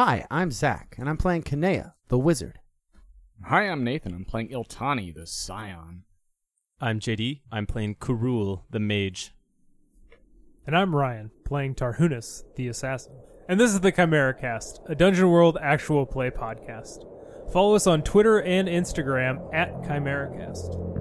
Hi, I'm Zach, and I'm playing Kanea, the wizard. Hi, I'm Nathan. I'm playing Iltani, the Scion. I'm JD. I'm playing Kurul, the mage. And I'm Ryan, playing Tarhunas, the assassin. And this is the Chimera Cast, a Dungeon World actual play podcast. Follow us on Twitter and Instagram at ChimeraCast.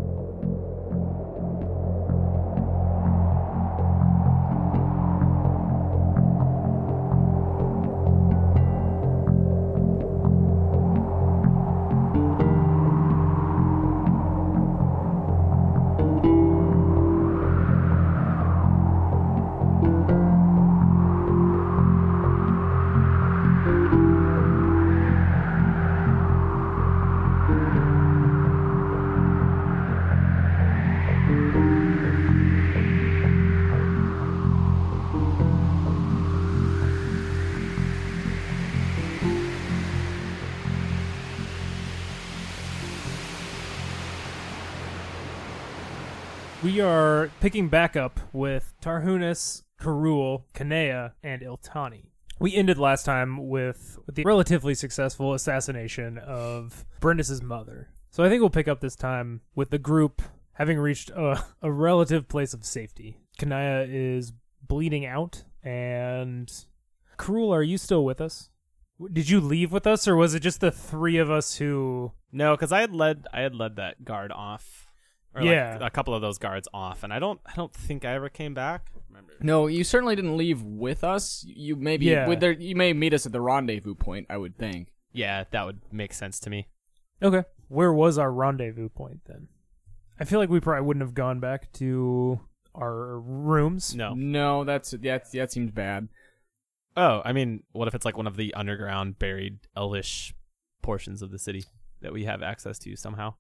Picking back up with Tarhunas, Karul, Kanea, and Iltani. We ended last time with, the relatively successful assassination of Brendis's mother. So I think we'll pick up this time with the group having reached a, a relative place of safety. Kanea is bleeding out, and Karul, are you still with us? Did you leave with us, or was it just the three of us who? No, because I had led I had led that guard off. Or Yeah. like a couple of those guards off, and I don't I don't think I ever came back. Remember? No, you certainly didn't leave with us. You maybe Yeah. with there, you may meet us at the rendezvous point. I would think. Yeah, that would make sense to me. Okay. Where was our rendezvous point then? I feel like we probably wouldn't have gone back to our rooms. No. No, that's that. That seems bad. Oh, I mean, what if it's like one of the underground buried elvish portions of the city that we have access to somehow?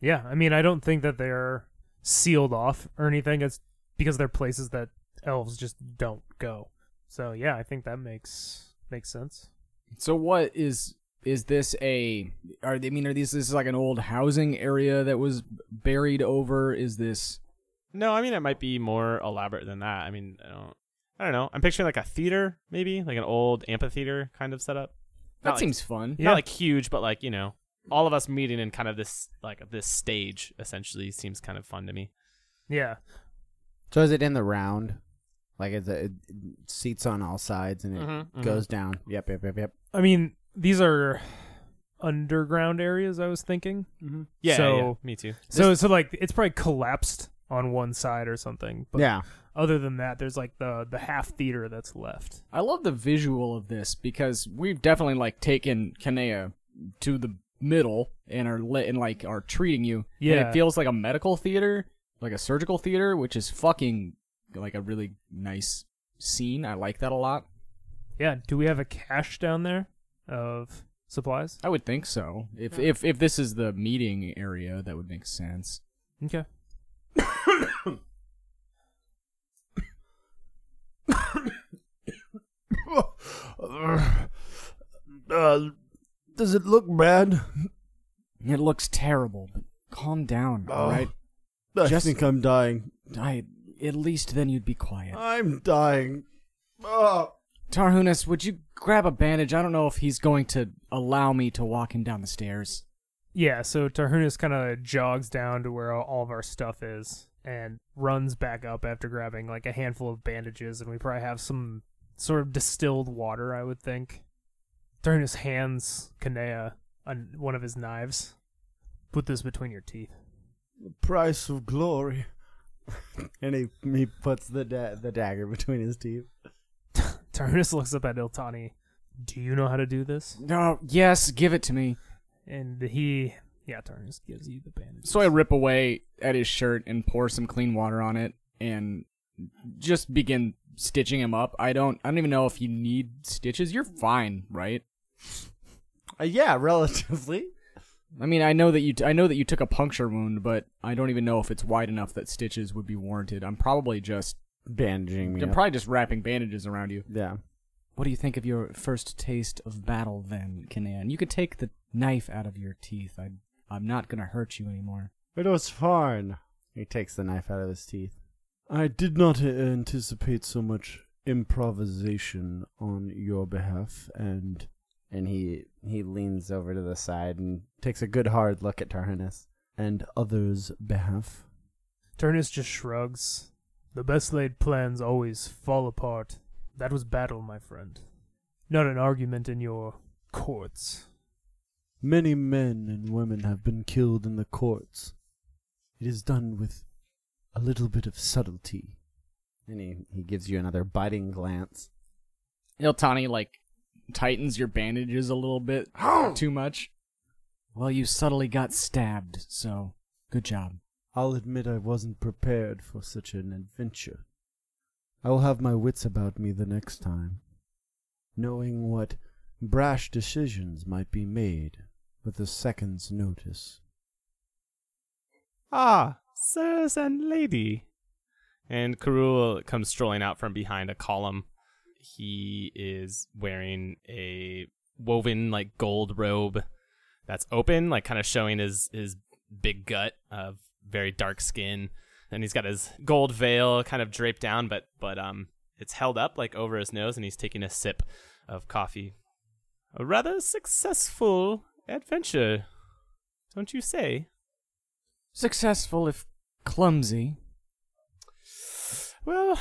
Yeah, I mean, I don't think that they're sealed off or anything. It's because they're places that elves just don't go. So yeah, I think that makes makes sense. So what is is this a? Are they, I mean, are these this is like an old housing area that was buried over? Is this? No, I mean it might be more elaborate than that. I mean, I don't I don't know. I'm picturing like a theater, maybe like an old amphitheater kind of setup. That like- seems fun. Yeah. Not like huge, but like you know, all of us meeting in kind of this like this stage essentially seems kind of fun to me. Yeah. So is it in the round? Like it's a, it seats on all sides and it Mhm, mhm. goes down. Yep, yep, yep, yep. I mean, these are underground areas I was thinking. Yeah, So- yeah, me too. So so like it's probably collapsed on one side or something. But yeah. other than that, there's like the the half theater that's left. I love the visual of this because we've definitely like taken Kanea to the middle and are lit and like are treating you. And Yeah. it feels like a medical theater, like a surgical theater, which is fucking like a really nice scene. I like that a lot. Yeah. Do we have a cache down there of supplies? I would think so. If if if this is the meeting area, that would make sense. Okay. Uh, does it look bad? It looks terrible, but calm down, Oh. all right? I Just- think I'm dying. I at least then you'd be quiet. I'm dying. Oh. Tarhunas, would you grab a bandage? I don't know if he's going to allow me to walk him down the stairs. Yeah, so Tarhunas kind of jogs down to where all of our stuff is and runs back up after grabbing like a handful of bandages, and we probably have some sort of distilled water, I would think. Tarhunas hands Kanea on one of his knives. Put this between your teeth. The price of glory. and he he puts the da- the dagger between his teeth. Turnus looks up at Iltani. Do you know how to do this? No, yes, give it to me. And he, yeah, Turnus gives you the bandages. So I rip away at his shirt and pour some clean water on it and just begin stitching him up. I don't I don't even know if you need stitches. You're fine, right? Uh, yeah, relatively. I mean, I know that you I know that you took a puncture wound, but I don't even know if it's wide enough that stitches would be warranted. I'm probably just Bandaging me. I'm up. probably just wrapping bandages around you. yeah. What do you think of your first taste of battle then, Kanan? You could take the knife out of your teeth. I I'm not going to hurt you anymore. It was fine. He takes the knife out of his teeth. I did not anticipate so much improvisation on your behalf, and And he he leans over to the side and takes a good hard look at Tarhunas and others' behalf. Turnus just shrugs. The best laid plans always fall apart. That was battle, my friend. Not an argument in your courts. Many men and women have been killed in the courts. It is done with a little bit of subtlety. And he, he gives you another biting glance. Iltani like tightens your bandages a little bit too much. Well, you subtly got stabbed, so good job. I'll admit I wasn't prepared for such an adventure. I will have my wits about me the next time, knowing what brash decisions might be made with a second's notice. Ah, sirs and lady. And Karul comes strolling out from behind a column. He is wearing a woven like gold robe that's open, like kind of showing his his big gut of very dark skin. And he's got his gold veil kind of draped down, but but um it's held up like over his nose and he's taking a sip of coffee. A rather successful adventure, don't you say? Successful if clumsy. Well,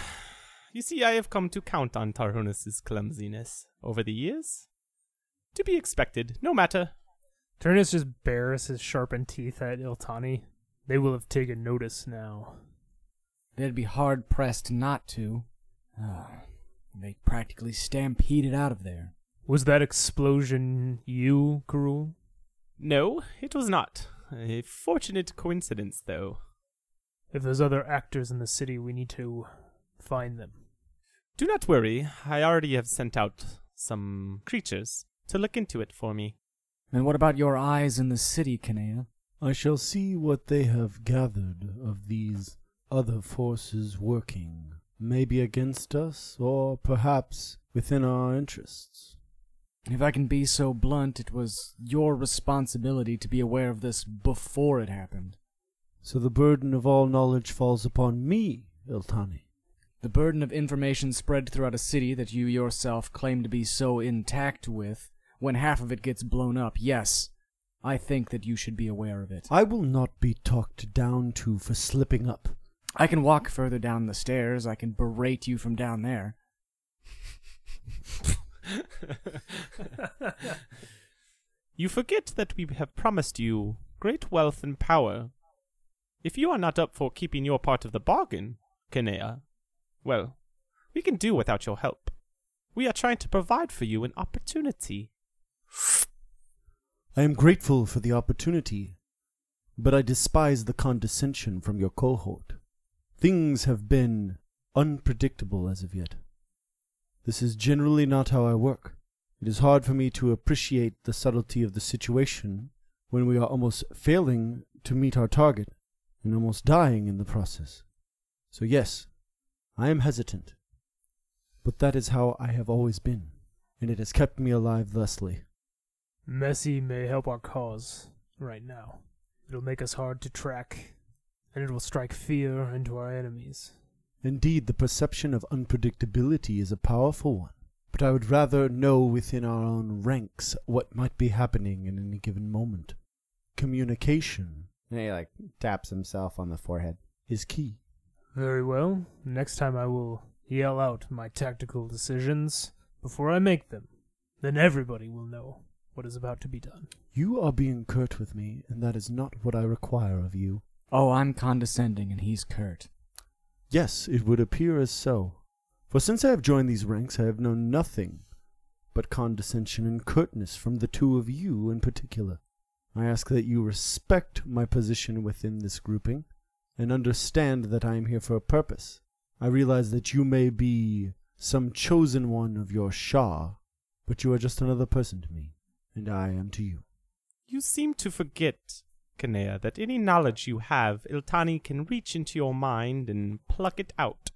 you see, I have come to count on Tarhunas's clumsiness over the years. To be expected, no matter. Turnus just bares his sharpened teeth at Iltani. They will have taken notice now. They'd be hard pressed not to. Ah, they practically stampeded out of there. Was that explosion you, Karul? No, it was not. A fortunate coincidence, though. If there's other actors in the city, we need to find them. Do not worry, I already have sent out some creatures to look into it for me. And what about your eyes in the city, Kanea? I shall see what they have gathered of these other forces working, maybe against us, or perhaps within our interests. If I can be so blunt, it was your responsibility to be aware of this before it happened. So the burden of all knowledge falls upon me, Iltani. The burden of information spread throughout a city that you yourself claim to be so intact with, when half of it gets blown up, yes, I think that you should be aware of it. I will not be talked down to for slipping up. I can walk further down the stairs, I can berate you from down there. you forget that we have promised you great wealth and power. If you are not up for keeping your part of the bargain, Kanea, well, we can do without your help. We are trying to provide for you an opportunity. I am grateful for the opportunity, but I despise the condescension from your cohort. Things have been unpredictable as of yet. This is generally not how I work. It is hard for me to appreciate the subtlety of the situation when we are almost failing to meet our target and almost dying in the process. So, yes, I am hesitant. But that is how I have always been, and it has kept me alive thusly. Messy may help our cause right now. It'll make us hard to track, and it will strike fear into our enemies. Indeed, the perception of unpredictability is a powerful one, but I would rather know within our own ranks what might be happening in any given moment. Communication, and he like taps himself on the forehead, is key. Very well. Next time I will yell out my tactical decisions before I make them. Then everybody will know what is about to be done. You are being curt with me, and that is not what I require of you. Oh, I'm condescending and he's curt. Yes, it would appear as so. For since I have joined these ranks, I have known nothing but condescension and curtness from the two of you in particular. I ask that you respect my position within this grouping, and understand that I am here for a purpose. I realize that you may be some chosen one of your Shah, but you are just another person to me, and I am to you. You seem to forget, Kanea, that any knowledge you have, Iltani can reach into your mind and pluck it out.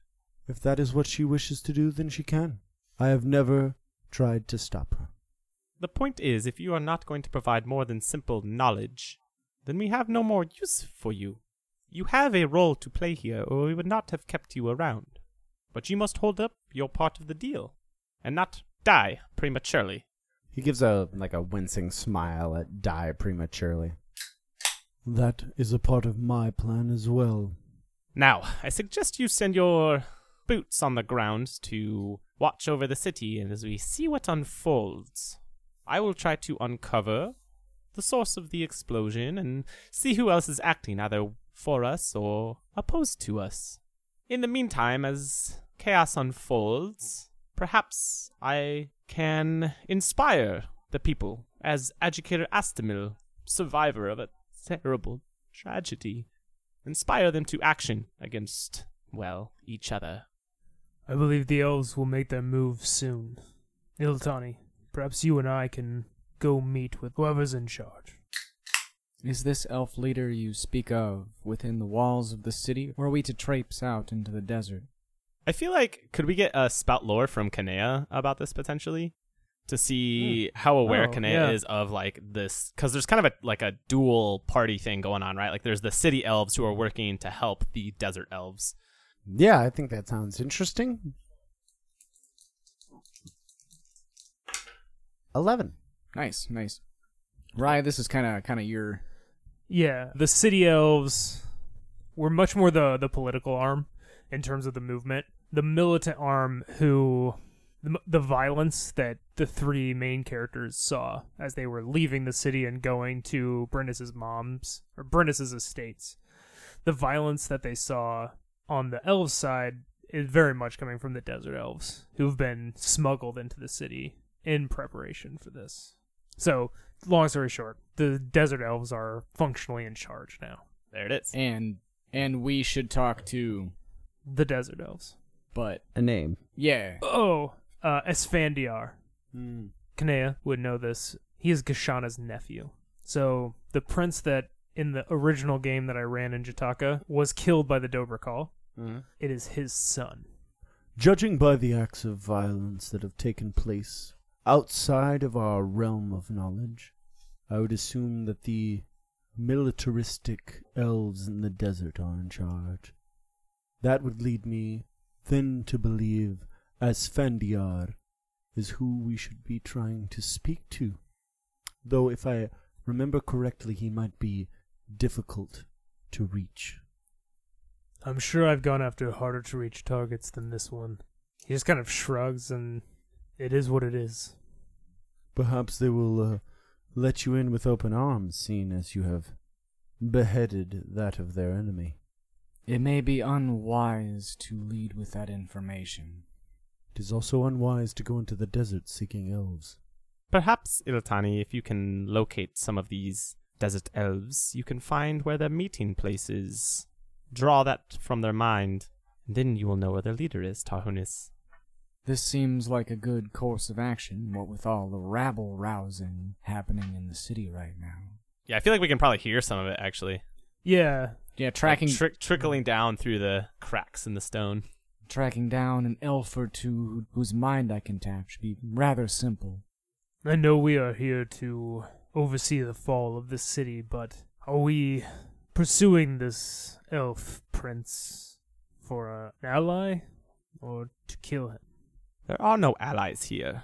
If that is what she wishes to do, then she can. I have never tried to stop her. The point is, if you are not going to provide more than simple knowledge, then we have no more use for you. You have a role to play here, or we would not have kept you around. But you must hold up your part of the deal, and not die prematurely. He gives a like a wincing smile at Die prematurely. That is a part of my plan as well. Now, I suggest you send your boots on the ground to watch over the city, and as we see what unfolds, I will try to uncover the source of the explosion and see who else is acting either for us or opposed to us. In the meantime, as chaos unfolds, perhaps I can inspire the people as Educator Astamil, survivor of a terrible tragedy, inspire them to action against, well, each other. I believe the elves will make their move soon. Iltani, perhaps you and I can go meet with whoever's in charge. Is this elf leader you speak of within the walls of the city, or are we to traipse out into the desert? I feel like could we get a spout lore from Kanea about this potentially to see hmm. how aware Oh, Kanea yeah. is of like this because there's kind of a like a dual party thing going on, right? Like there's the city elves who are working to help the desert elves. Yeah, I think that sounds interesting. Eleven. Nice, nice. Rye, this is kind of kind of your Yeah, the city elves were much more the the political arm in terms of the movement. The militant arm, who the, the violence that the three main characters saw as they were leaving the city and going to Brennus's mom's or Brennus's estates, the violence that they saw on the elves side is very much coming from the desert elves who've been smuggled into the city in preparation for this. So, long story short, the desert elves are functionally in charge now. There it is. and and we should talk to, The desert elves. but A name. yeah, Oh, uh, Esfandiar. Kanea would know this. He is Gashana's nephew. So the prince that in the original game that I ran in Jataka was killed by the Dobrakal. It is his son. Judging by the acts of violence that have taken place outside of our realm of knowledge, I would assume that the militaristic elves in the desert are in charge. That would lead me then to believe Esfandiar is who we should be trying to speak to. Though, if I remember correctly, he might be difficult to reach. I'm sure I've gone after harder to reach targets than this one. He just kind of shrugs and it is what it is. Perhaps they will uh, let you in with open arms, seeing as you have beheaded that of their enemy. it may be unwise to lead with that information. It is also unwise to go into the desert seeking elves. Perhaps, Iltani, if you can locate some of these desert elves, you can find where their meeting place is. Draw that from their mind, and then you will know where their leader is, Tarhunas. This seems like a good course of action, what with all the rabble rousing happening in the city right now. Yeah, I feel like we can probably hear some of it actually. Yeah, Yeah, tracking Like, trick trickling down through the cracks in the stone. Tracking down an elf or two whose mind I can tap should be rather simple. I know we are here to oversee the fall of this city, but are we pursuing this elf prince for an ally or to kill him? There are no allies here.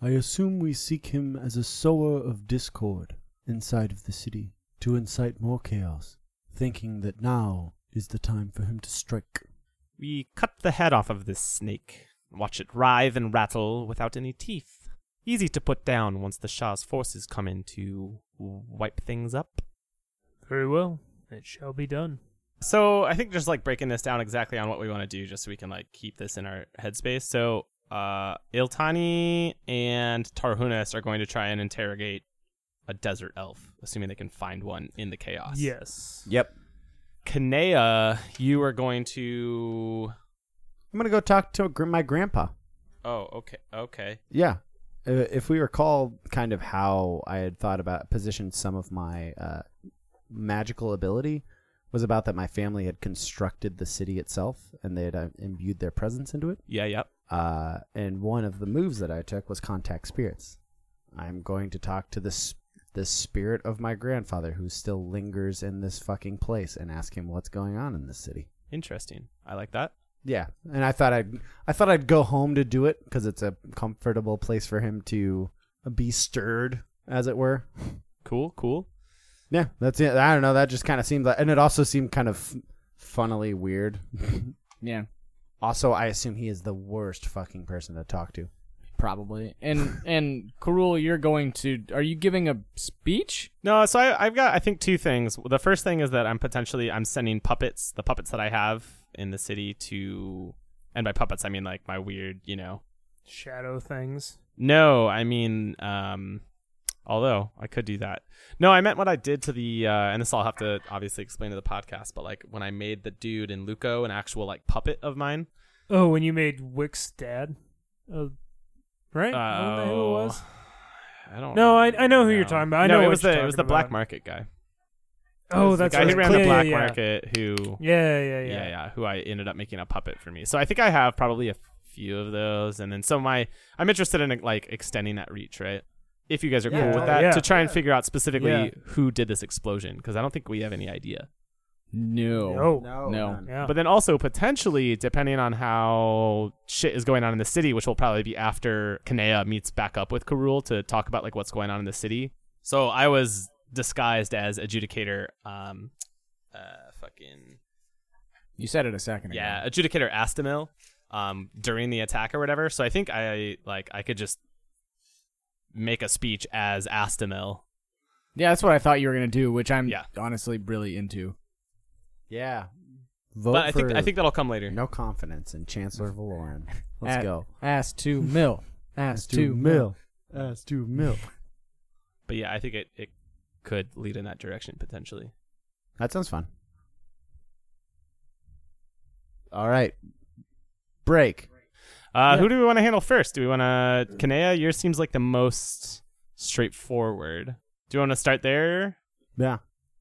I assume we seek him as a sower of discord inside of the city to incite more chaos, thinking that now is the time for him to strike. We cut the head off of this snake, watch it writhe and rattle without any teeth. Easy to put down once the Shah's forces come in to wipe things up. Very well, it shall be done. So I think just like breaking this down exactly on what we want to do, just so we can like keep this in our headspace. So uh, Iltani and Tarhunas are going to try and interrogate a desert elf, assuming they can find one in the chaos. Yes. Yep. Kanea, you are going to. I'm gonna go talk to gr- my grandpa. Oh, okay, okay. Yeah. Uh, If we recall kind of how I had thought about positioned some of my uh, magical ability was about that my family had constructed the city itself and they had uh, imbued their presence into it. Yeah, yep. Uh, and one of the moves that I took was contact spirits. I'm going to talk to this the spirit of my grandfather who still lingers in this fucking place and ask him what's going on in this city. Interesting. I like that. Yeah, and I thought I'd I thought I'd go home to do it because it's a comfortable place for him to be stirred, as it were. Cool, cool. Yeah, that's it. I don't know. That just kind of seemed like, and it also seemed kind of funnily weird. Yeah, Also, I assume he is the worst fucking person to talk to. Probably. And and Karul, you're going to. Are you giving a speech? No, so I, I've got I think two things. The first thing is that I'm potentially I'm sending puppets, the puppets that I have in the city to, and by puppets I mean like my weird, you know. Shadow things. No, I mean, um, although I could do that. No, I meant what I did to the, uh, and this I'll have to obviously explain to the podcast, but like when I made the dude in Luco an actual like puppet of mine. Oh, when you made Wick's dad, uh, right? Uh, Wasn't that who it was? I don't. Know. No, I- I know who you're talking about. I no, know it what was you're the it was the talking black about. market guy. Oh, that's the guy right. who ran Yeah, the yeah, black yeah. market who Yeah, yeah, yeah. yeah, yeah, who I ended up making a puppet for me. So I think I have probably a few of those, and then so my I'm interested in like extending that reach, right? If you guys are Yeah, cool with oh, that, yeah. to try and figure out specifically Yeah. who did this explosion, because I don't think we have any idea. No. No. No. none. Yeah. But then also potentially, depending on how shit is going on in the city, which will probably be after Kanea meets back up with Karul to talk about like what's going on in the city. So I was disguised as adjudicator, um, uh, fucking You said it a second ago. yeah, adjudicator Astamil, um, during the attack or whatever. So I think I like I could just make a speech as Astamil. Yeah, that's what I thought you were gonna do, which I'm Yeah. honestly really into. Yeah. Vote but I think I think that'll come later. no confidence in Chancellor Valoran. Let's At- go. Ass to mill. Ass to mill. Ass to mill. But yeah, I think it, it could lead in that direction potentially. That sounds fun. All right. Break. Uh, Yeah. Who do we want to handle first? Do we want to Kanea? Yours seems like the most straightforward. Do you want to start there? Yeah.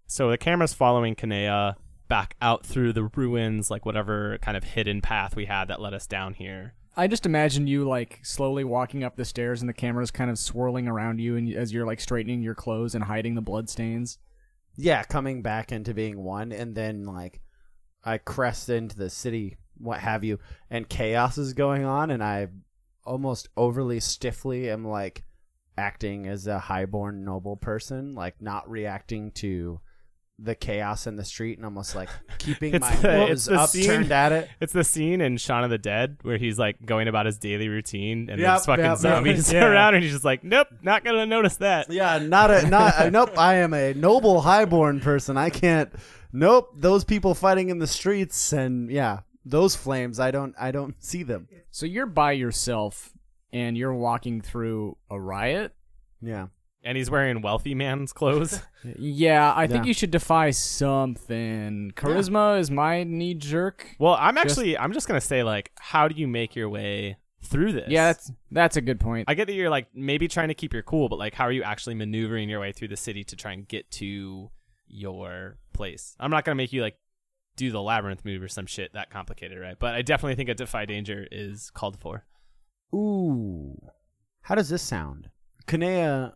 So the camera's following Kanea back out through the ruins, like whatever kind of hidden path we had that led us down here. I just imagine you like slowly walking up the stairs and the camera's kind of swirling around you and as you're like straightening your clothes and hiding the blood stains. Yeah, coming back into being one, and then like I crest into the city, what have you, and chaos is going on, and I almost overly stiffly am like acting as a highborn noble person, like not reacting to the chaos in the street, and almost like keeping It's my the- nose it's the upturned scene- at it. It's the scene in Shaun of the Dead where he's like going about his daily routine and Yep, there's fucking yep, zombies yep. Yeah. around and he's just like, nope, not gonna notice that. Yeah, not a not uh, nope. I am a noble highborn person. I can't. Nope, those people fighting in the streets and yeah, those flames. I don't. I don't see them. So you're by yourself and you're walking through a riot? Yeah. And he's wearing wealthy man's clothes. Yeah, I think Yeah. you should defy something. Charisma is my knee jerk. well, I'm actually I'm just gonna say like, how do you make your way through this? Yeah, that's that's a good point. I get that you're like maybe trying to keep your cool, but like how are you actually maneuvering your way through the city to try and get to your place? I'm not gonna make you like do the labyrinth move or some shit that complicated, right? But I definitely think a defy danger is called for. Ooh. How does this sound? Kanea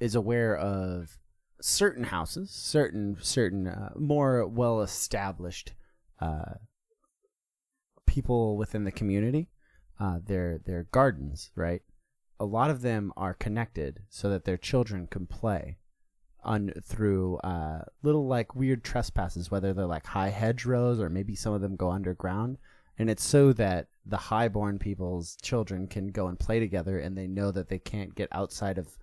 is aware of certain houses, certain certain uh, more well established uh, people within the community. Uh, their their gardens, right? A lot of them are connected so that their children can play on through uh, little like weird trespasses, whether they're like high hedgerows or maybe some of them go underground and it's so that the highborn people's children can go and play together and they know that they can't get outside of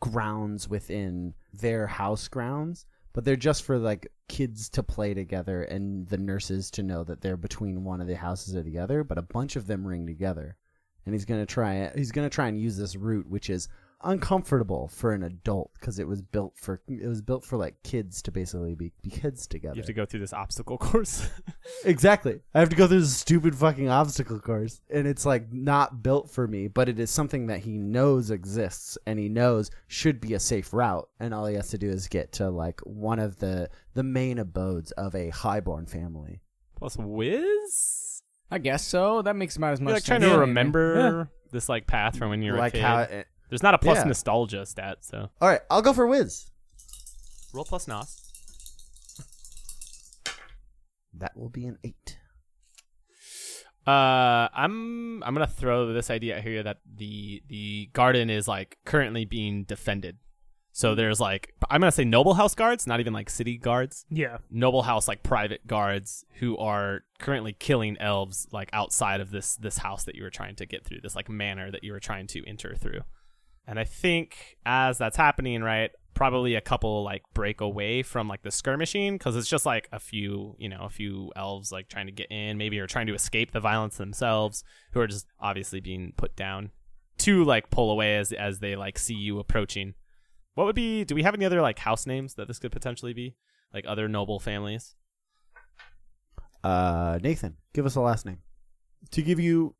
grounds within their house grounds but they're just for like kids to play together and the nurses to know that they're between one of the houses or the other but a bunch of them ring together. And he's to try he's going to try and use this route which is uncomfortable for an adult because it was built for it was built for like kids to basically be, be kids together You have to go through this obstacle course. Exactly. I have to go through this stupid fucking obstacle course. And it's like not built for me, but it is something that he knows exists and he knows should be a safe route. And all he has to do is get to like one of the the main abodes of a highborn family. Plus whiz. I guess so. That makes about as much You're like sense trying to me. remember this like path from when you were like a kid. how it, There's not a plus Yeah. nostalgia stat, so All right, I'll go for whiz. roll plus nos. That will be an 8. Uh, I'm I'm gonna throw this idea out here that the the garden is like currently being defended. So there's like I'm gonna say noble house guards, not even like city guards. Yeah. Noble house like private guards who are currently killing elves like outside of this this house that you were trying to get through, this like manor that you were trying to enter through. And I think as that's happening, right, probably a couple like break away from like the skirmishing because it's just like a few, you know, a few elves like trying to get in, maybe or trying to escape the violence themselves, who are just obviously being put down. To like pull away as as they like see you approaching. What would be? Do we have any other like house names that this could potentially be? Like other noble families? Uh, Nathan, give us a last name. To give you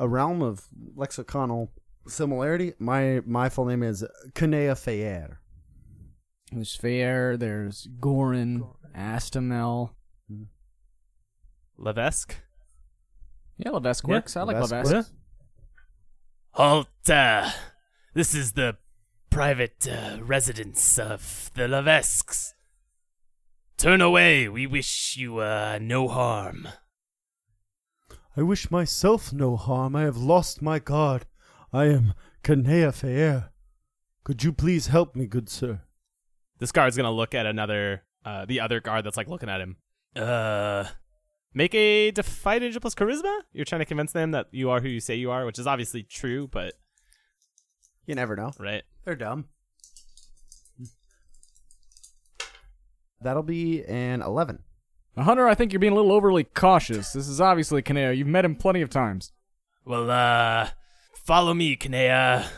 a realm of lexiconal similarity, my my full name is Kanea Fayer. There's Fair, there's Gorin, Astamil. Levesque. Yeah, Levesque Yeah, works. I like Levesque Levesque. works. Halt! Uh, this is the private uh, residence of the Levesques. Turn away. We wish you uh, no harm. I wish myself no harm. I have lost my guard. I am Kanea Fayer. Could you please help me, good sir? This guard's gonna look at another, uh, the other guard that's like looking at him. Uh, make a defy danger plus charisma. You're trying to convince them that you are who you say you are, which is obviously true, but You never know. right. They're dumb. That'll be an 11. Hunter, I think you're being a little overly cautious. This is obviously Kanea. You've met him plenty of times. Well, uh, follow me, Kanea.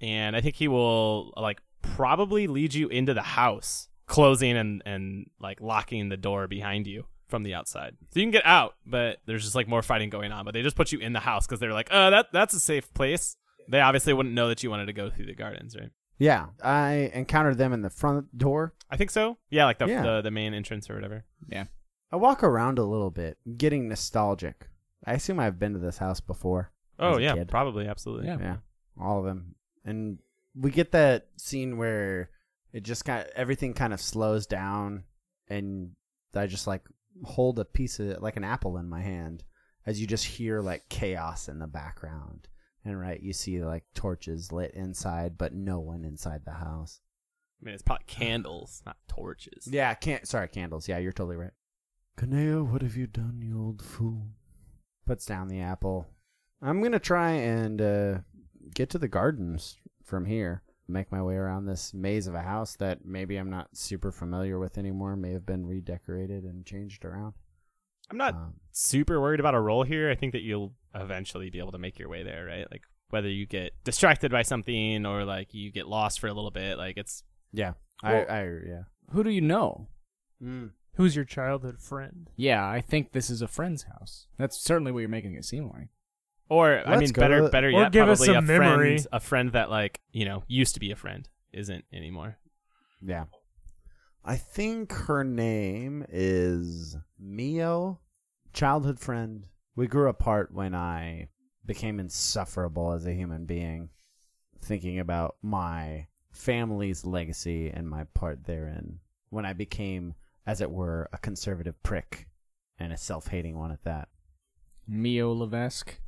And I think he will like probably lead you into the house, closing and and like locking the door behind you from the outside. So you can get out, but there's just like more fighting going on. But they just put you in the house because they're like, oh, that that's a safe place. They obviously wouldn't know that you wanted to go through the gardens, right? Yeah, I encountered them in the front door. I think so. Yeah, like the Yeah. the, the main entrance or whatever. Yeah. I walk around a little bit, getting nostalgic. I assume I've been to this house before. Oh As a yeah, kid. probably, absolutely. Yeah. Yeah, all of them. And we get that scene where it just kind of, everything kind of slows down, and I just like hold a piece of like an apple in my hand as you just hear like chaos in the background. And right, you see like torches lit inside, but no one inside the house. I mean, it's probably candles, not torches. Yeah, can't. Sorry, candles. Yeah, you're totally right. Kanea, what have you done, you old fool? Puts down the apple. I'm gonna try and uh, get to the gardens from here. Make my way around this maze of a house that maybe I'm not super familiar with anymore. May have been redecorated and changed around. I'm not Um, super worried about a roll here. I think that you'll eventually be able to make your way there, right? Like whether you get distracted by something or like you get lost for a little bit, like it's yeah, Well- I, I, yeah. Who do you know? Who's your childhood friend? Yeah, I think this is a friend's house. That's certainly what you're making it seem like. Or I Let's mean better to- better Or yet give us probably a memory. friend a friend that like, you know, used to be a friend isn't anymore. Yeah. I think her name is Mio, childhood friend. We grew apart when I became insufferable as a human being, thinking about my family's legacy and my part therein. When I became, as it were, a conservative prick and a self hating one at that. Mio Levesque.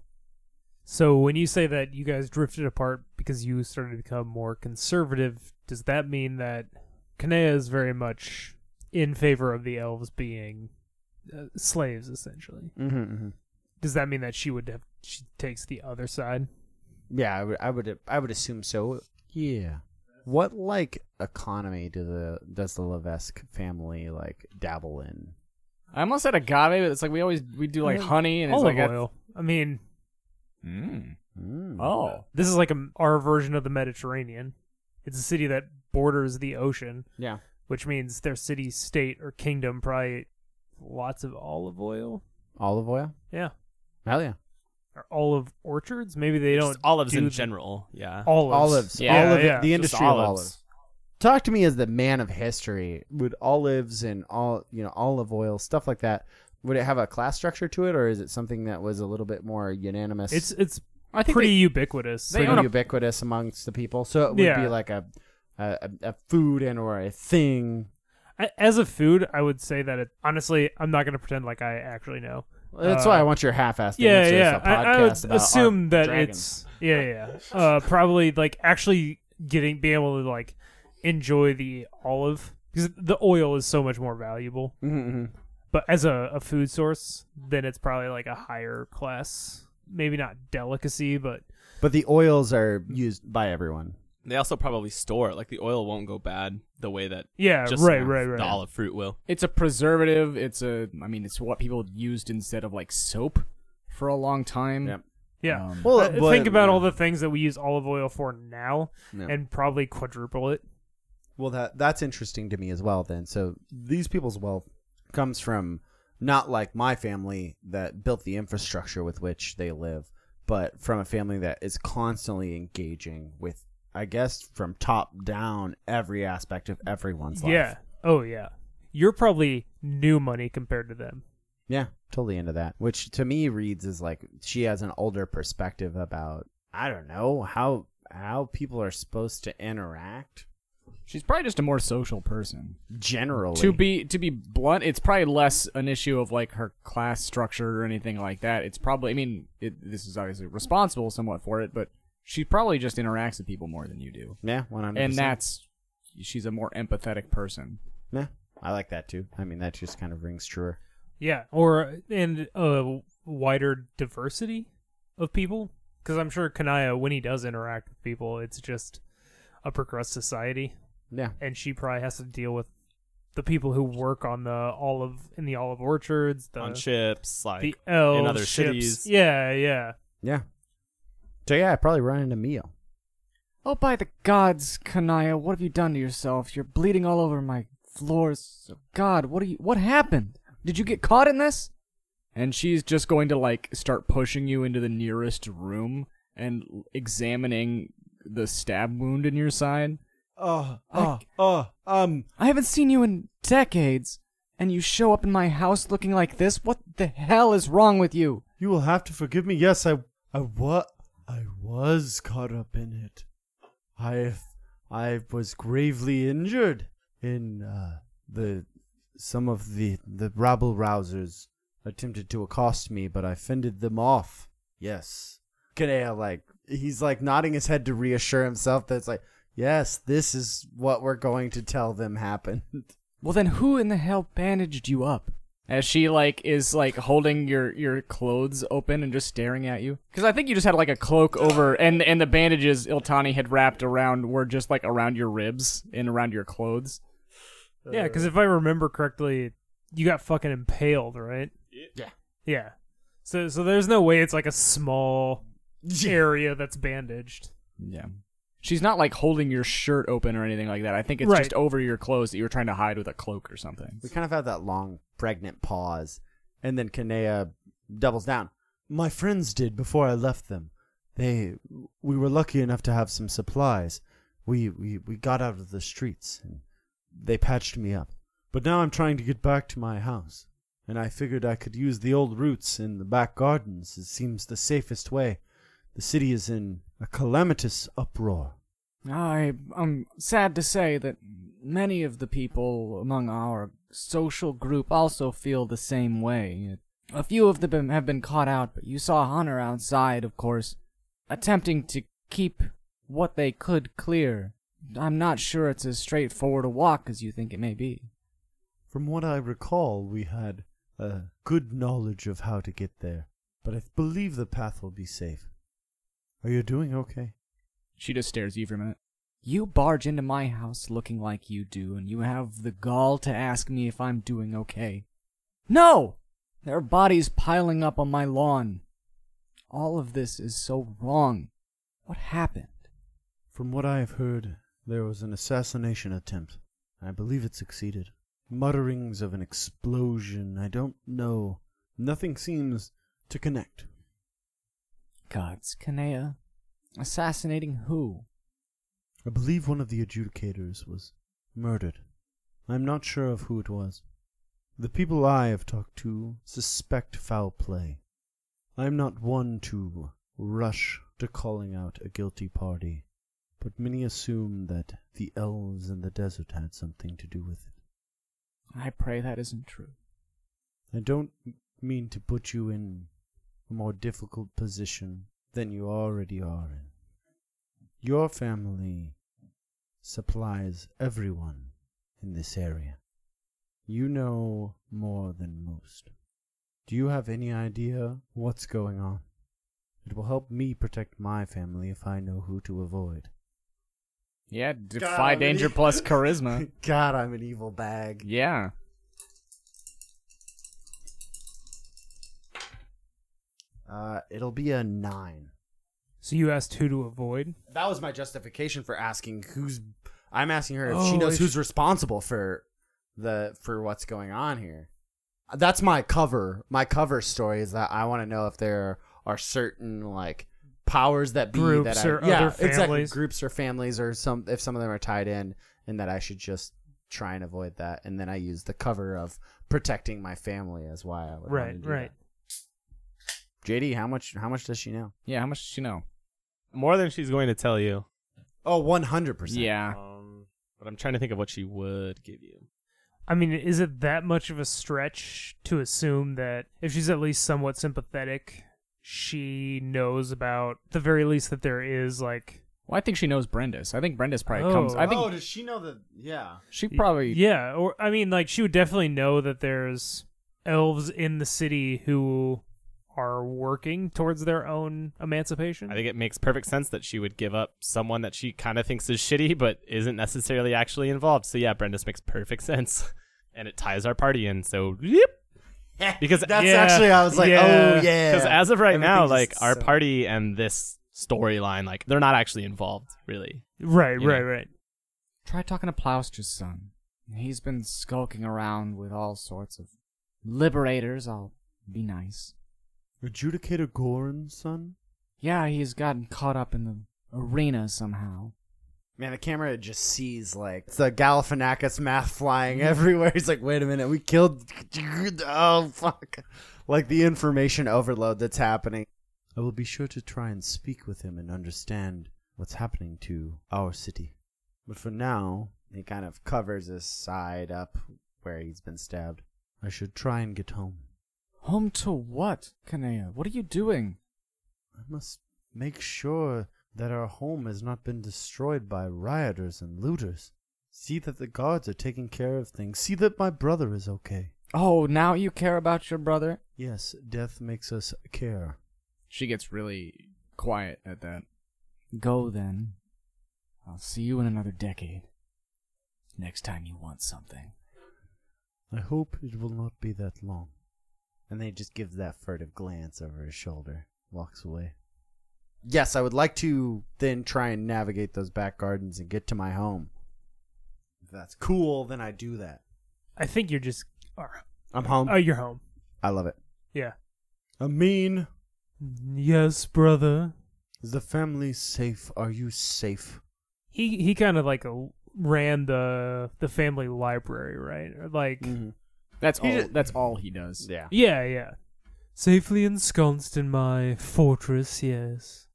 So when you say that you guys drifted apart because you started to become more conservative, does that mean that Kanea is very much in favor of the elves being uh, slaves, essentially? Mm-hmm, mm-hmm. Does that mean that she would have she takes the other side? Yeah, I would, I would, I would assume so. Yeah. What like economy do the does the Levesque family like dabble in? I almost said agave, but it's like we always we do like honey and it's Olive like a- oil. I mean, Mm. Mm. Oh, this is like a, our version of the Mediterranean. It's a city that borders the ocean, yeah. which means their city, state, or kingdom probably lots of olive oil. Olive oil? Yeah, Hell yeah. or olive orchards. Maybe they don't Just olives do in the- general, yeah. Olives. Olives. Yeah, Olive, yeah. the Just industry of olives. olives. Talk to me as the man of history. Would olives and all you know, olive oil, stuff like that, would it have a class structure to it or is it something that was a little bit more unanimous? It's it's I think pretty they- ubiquitous. they pretty own a- ubiquitous amongst the people. So it would Yeah. be like a a, a food and or a thing. As a food, I would say that it honestly, I'm not going to pretend like I actually know. That's Uh, why I want your half-assed yeah, yeah. I a I, I would about assume that dragons. it's yeah, yeah. Uh, probably like actually getting being able to like enjoy the olive because the oil is so much more valuable. Mm-hmm. But as a, a food source, then it's probably like a higher class, maybe not delicacy, but But the oils are used by everyone. They also probably store it. Like the oil won't go bad the way that yeah, just right, right, right. the olive fruit will. It's a preservative. It's a. I mean, it's what people used instead of like soap for a long time. Yep. Yeah. Um, Well, Uh, but- think about all the things that we use olive oil for now, Yeah. and probably quadruple it. Well, that that's interesting to me as well. Then, so these people's wealth comes from not like my family that built the infrastructure with which they live, but from a family that is constantly engaging with, I guess, from top down every aspect of everyone's life. Yeah. Oh yeah. You're probably new money compared to them. yeah, totally into that. Which to me reads as like she has an older perspective about I don't know how how people are supposed to interact she's probably just a more social person. generally. To be to be blunt, it's probably less an issue of like her class structure or anything like that. It's probably. I mean, it, this is obviously responsible somewhat for it, but she probably just interacts with people more than you do, yeah, one hundred. and that's she's a more empathetic person. yeah, I like that too. I mean, that just kind of rings truer. Yeah. Or and a wider diversity of people, because I'm sure Kanea, when he does interact with people, it's just upper crust society, Yeah, and she probably has to deal with the people who work on the olive in the olive orchards, the on ships, like the elves, in other ships. cities. Yeah, yeah. yeah. So yeah, I probably run into Mio. Oh, by the gods, Kanea, what have you done to yourself? You're bleeding all over my floors. God, what are you? What happened? Did you get caught in this? And she's just going to like start pushing you into the nearest room and examining the stab wound in your side. Oh, I- oh, oh, um, I haven't seen you in decades, and you show up in my house looking like this. What the hell is wrong with you? you will have to forgive me. Yes, I, I what, I was caught up in it. I, I was gravely injured in uh, the some of the the rabble rousers attempted to accost me, but I fended them off. Yes, Kanea, like he's like nodding his head to reassure himself that it's like, yes, this is what we're going to tell them happened. Well, then who in the hell bandaged you up? As she like is like holding your your clothes open and just staring at you. Because I think you just had like a cloak over, and and the bandages Iltani had wrapped around were just like around your ribs and around your clothes. Yeah, because if I remember correctly, you got fucking impaled, right? Yeah. Yeah. So so there's no way it's like a small area that's bandaged. Yeah. She's not like holding your shirt open or anything like that. I think it's Right. just over your clothes that you were trying to hide with a cloak or something. We kind of have that long pregnant pause, and then Kanea doubles down. my friends did before I left them. They, we were lucky enough to have some supplies. We, we, we got out of the streets and they patched me up. But now I'm trying to get back to my house, and I figured I could use the old roots in the back gardens. It seems the safest way. The city is in a calamitous uproar. I am sad to say that many of the people among our social group also feel the same way. A few of them have been caught out, but you saw Hunter outside, of course, attempting to keep what they could clear. I'm not sure it's as straightforward a walk as you think it may be. From what I recall, we had a good knowledge of how to get there, but I believe the path will be safe. Are you doing okay? She just stares at you for a minute. You barge into my house looking like you do, and you have the gall to ask me if I'm doing okay. No! There are bodies piling up on my lawn. All of this is so wrong. What happened? From what I have heard, there was an assassination attempt. I believe it succeeded. Mutterings of an explosion. I don't know. Nothing seems to connect. Gods, Kanea. Assassinating who? I believe one of the adjudicators was murdered. I'm not sure of who it was. The people I have talked to suspect foul play. I am not one to rush to calling out a guilty party, but many assume that the elves in the desert had something to do with it. I pray that isn't true. I don't mean to put you in a more difficult position than you already are in. Your family supplies everyone in this area. You know more than most. Do you have any idea what's going on? It will help me protect my family if I know who to avoid. Yeah, defy God, danger really? plus charisma. God, I'm an evil bag. Yeah. Uh, it'll be a nine. So you asked who to avoid. That was my justification for asking who's. I'm asking her if Oh, she knows if who's responsible for the for what's going on here. That's my cover. My cover story is that I want to know if there are certain like powers that be Groups that I, or yeah, other exactly families. groups or families or some if some of them are tied in, and that I should just try and avoid that. And then I use the cover of protecting my family as why I would. wanna Right, do right. that. JD, how much? How much does she know? Yeah, how much does she know? More than she's going to tell you. Oh, one hundred percent. Yeah. Um, but I'm trying to think of what she would give you. I mean, is it that much of a stretch to assume that if she's at least somewhat sympathetic, she knows about the very least that there is like Well, I think she knows Brenda's. I think Brenda's probably comes. Oh. I think oh, does she know that? Yeah. she probably. yeah, or I mean, like she would definitely know that there's elves in the city who are working towards their own emancipation. I think it makes perfect sense that she would give up someone that she kind of thinks is shitty, but isn't necessarily actually involved. So yeah, Brendis makes perfect sense, and it ties our party in. So yep. Because That's Yeah. actually I was like, Yeah. oh yeah. Because as of right now, like just our party and this storyline, like they're not actually involved, really. right, you right, know. right. Try talking to Plauster's son. He's been skulking around with all sorts of liberators. I'll be nice. Adjudicator Gorin's son? Yeah, he's gotten caught up in the arena somehow. Man, the camera just sees like the Galifianakis math flying everywhere. He's like, wait a minute, we killed. Oh fuck! Like the information overload that's happening. I will be sure to try and speak with him and understand what's happening to our city. But for now, He kind of covers his side up where he's been stabbed. I should try and get home. Home to what, Kanea? What are you doing? I must make sure that our home has not been destroyed by rioters and looters. See that the guards are taking care of things. See that my brother is okay. Oh, now you care about your brother? Yes, death makes us care. She gets really quiet at that. Go then. I'll see you in another decade. Next time you want something. I hope it will not be that long. And then he just gives that furtive glance over his shoulder, walks away. Yes, I would like to then try and navigate those back gardens and get to my home. If that's cool, then I do that. I think you're just. are- I'm home. Oh, you're home. I love it. Yeah. Amin, Yes, brother. is the family safe? Are you safe? He he kind of like uh, ran the the family library, right? Or Like That's He all. ju- that's all he does. Yeah. yeah, yeah. Safely ensconced in my fortress, yes.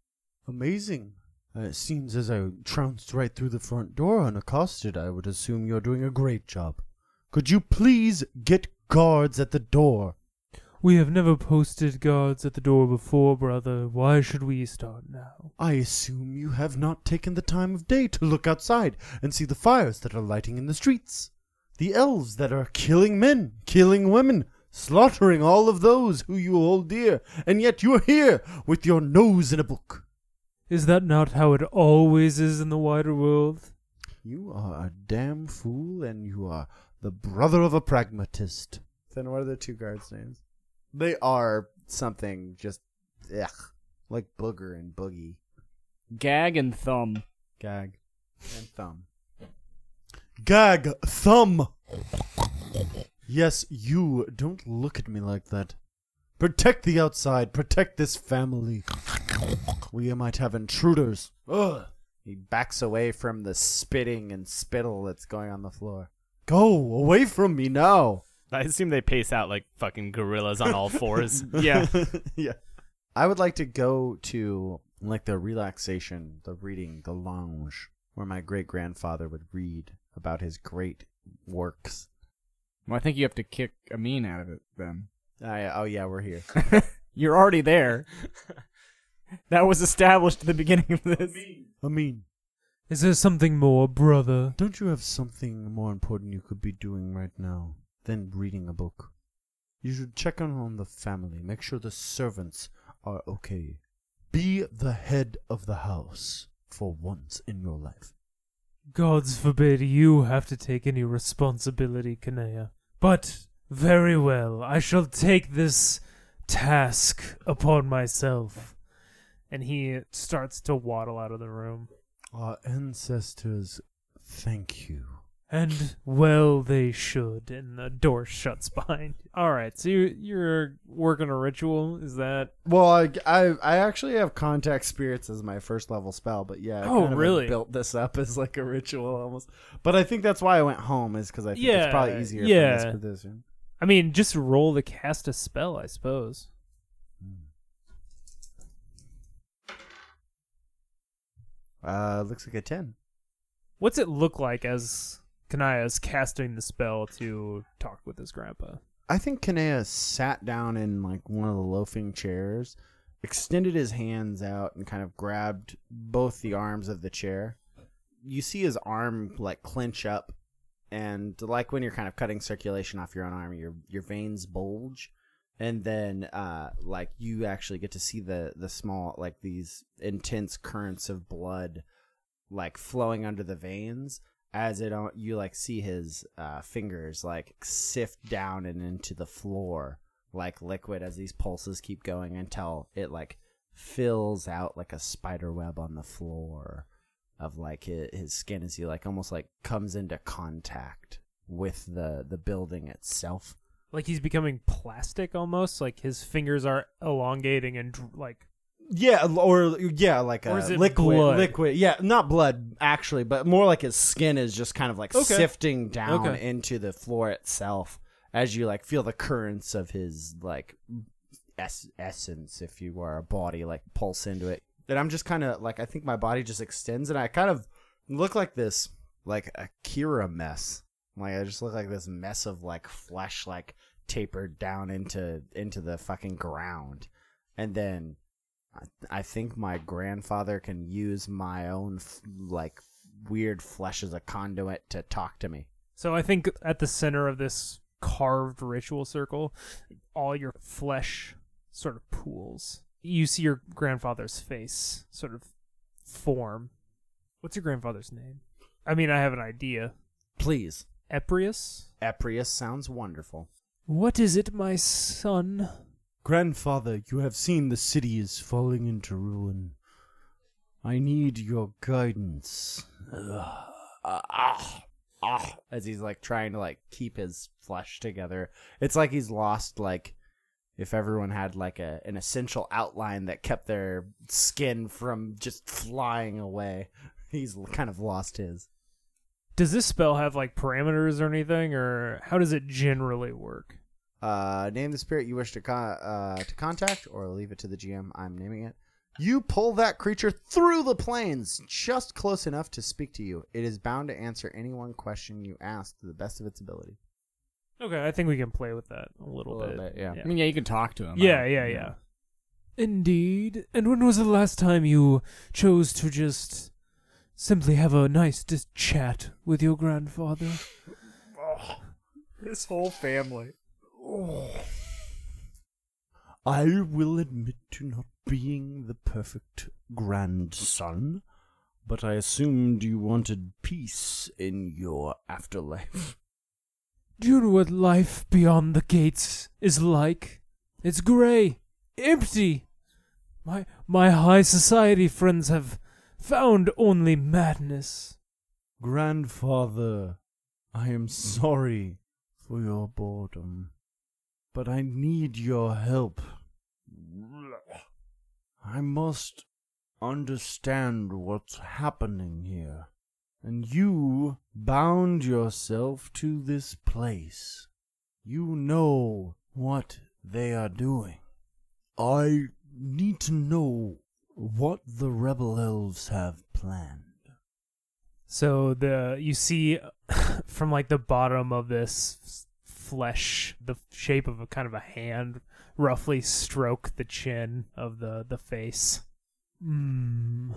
Amazing. Uh, it seems as I trounced right through the front door unaccosted, I would assume you're doing a great job. Could you please get guards at the door? We have never posted guards at the door before, brother. Why should we start now? I assume you have not taken the time of day to look outside and see the fires that are lighting in the streets. The elves that are killing men, killing women, slaughtering all of those who you hold dear, and yet you're here with your nose in a book. Is that not how it always is in the wider world? You are a damn fool, and you are the brother of a pragmatist. Then what are the two guards' names? They are something just ugh, like booger and boogie, Gag and thumb. gag, and thumb. Gag thumb. Yes, you. Don't look at me like that. Protect the outside. Protect this family. We might have intruders. Ugh. He backs away from the spitting and spittle that's going on the floor. Go away from me now. I assume they pace out like fucking gorillas on all fours. Yeah. yeah. I would like to go to like the relaxation, the reading, the lounge, where my great grandfather would read about his great works. Well, I think you have to kick Amin out of it then. I, oh yeah, we're here. You're already there. that was established at the beginning of this. I mean, Is there something more, brother? don't you have something more important you could be doing right now than reading a book? You should check on on the family, make sure the servants are okay. Be the head of the house for once in your life. Gods forbid you have to take any responsibility, Kanea. But very well, I shall take this task upon myself. And he starts to waddle out of the room. Our ancestors thank you. And well, they should. And the door shuts behind you. All right, so you're, you're working a ritual. Is that Well, I, I I actually have contact spirits as my first level spell, but yeah, I Oh, kind of really? built this up as like a ritual almost. But I think that's why I went home is because I think Yeah, it's probably easier yeah. for this position. I mean, just roll to cast a spell, I suppose. Uh, looks like a ten. What's it look like as Kanea is casting the spell to talk with his grandpa? I think Kanea sat down in like one of the loafing chairs, extended his hands out, and kind of grabbed both the arms of the chair. You see his arm like clench up, and like when you're kind of cutting circulation off your own arm, your your veins bulge, and then uh, like you actually get to see the the small like these intense currents of blood like flowing under the veins as it on you like see his uh, fingers like sift down and into the floor like liquid as these pulses keep going until it like fills out like a spider web on the floor of like his, his skin as he like almost like comes into contact with the the building itself Like he's becoming plastic almost. Like his fingers are elongating and like Yeah, or yeah, like Or a is it liquid, blood? liquid. Yeah, not blood actually, but more like his skin is just kind of like Okay. sifting down Okay. into the floor itself as you like feel the currents of his like es- essence, if you were a body, like pulse into it. And I'm just kind of like I think my body just extends, and I kind of look like this, like a Kira mess. Like I just look like this mess of like flesh, like tapered down into into the fucking ground, and then I- think my grandfather can use my own f- like weird flesh as a conduit to talk to me. So I think at the center of this carved ritual circle, all your flesh sort of pools. You see your grandfather's face sort of form. What's your grandfather's name? I mean, I have an idea. Please, Eprius? Eprius sounds wonderful. What is it, my son? Grandfather, you have seen the city is falling into ruin. I need your guidance. Ugh. Ah, ah, ah, as he's like trying to like keep his flesh together. It's like he's lost like if everyone had like a an essential outline that kept their skin from just flying away. He's kind of lost his. Does this spell have like parameters or anything, or how does it generally work? Uh, name the spirit you wish to con- uh, to contact, or leave it to the GM. I'm naming it. You pull that creature through the planes, just close enough to speak to you. It is bound to answer any one question you ask to the best of its ability. Okay, I think we can play with that a little, A little bit, yeah. I mean, yeah, you can talk to him. Yeah, I- yeah, yeah. Indeed. And when was the last time you chose to just simply have a nice dis- chat with your grandfather? This whole family. I will admit to not being the perfect grandson, but I assumed you wanted peace in your afterlife. Do you know what life beyond the gates is like? It's gray, empty. My my high society friends have found only madness. Grandfather, I am sorry for your boredom, but I need your help. I must understand what's happening here. And you bound yourself to this place. You know what they are doing. I need to know what the rebel elves have planned. So the you see from like the bottom of this flesh, the shape of a kind of a hand, roughly stroke the chin of the the face. Hmm.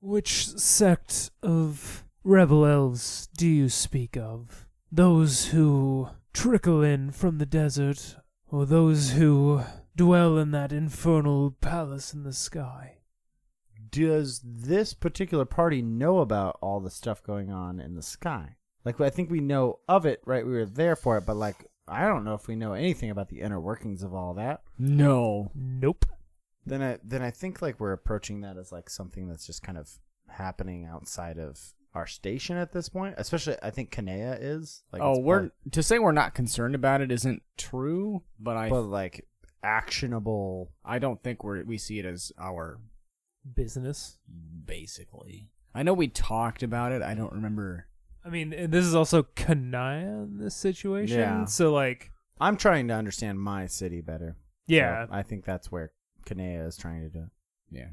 Which sect of rebel elves do you speak of? Those who trickle in from the desert, or those who dwell in that infernal palace in the sky? Does this particular party know about all the stuff going on in the sky? Like, I think we know of it, right? We were there for it, but like, I don't know if we know anything about the inner workings of all that. No. Nope. Then I then I think like we're approaching that as like something that's just kind of happening outside of our station at this point. Especially, I think Kanea is. Like, oh, we're part- to say we're not concerned about it isn't true, but I but like actionable. I don't think we are we see it as our Business. basically. I know we talked about it. I don't remember. I mean, and this is also Kanea in this situation. Yeah. So like, I'm trying to understand my city better. yeah, So I think that's where Kanea is trying to do. it. Yeah.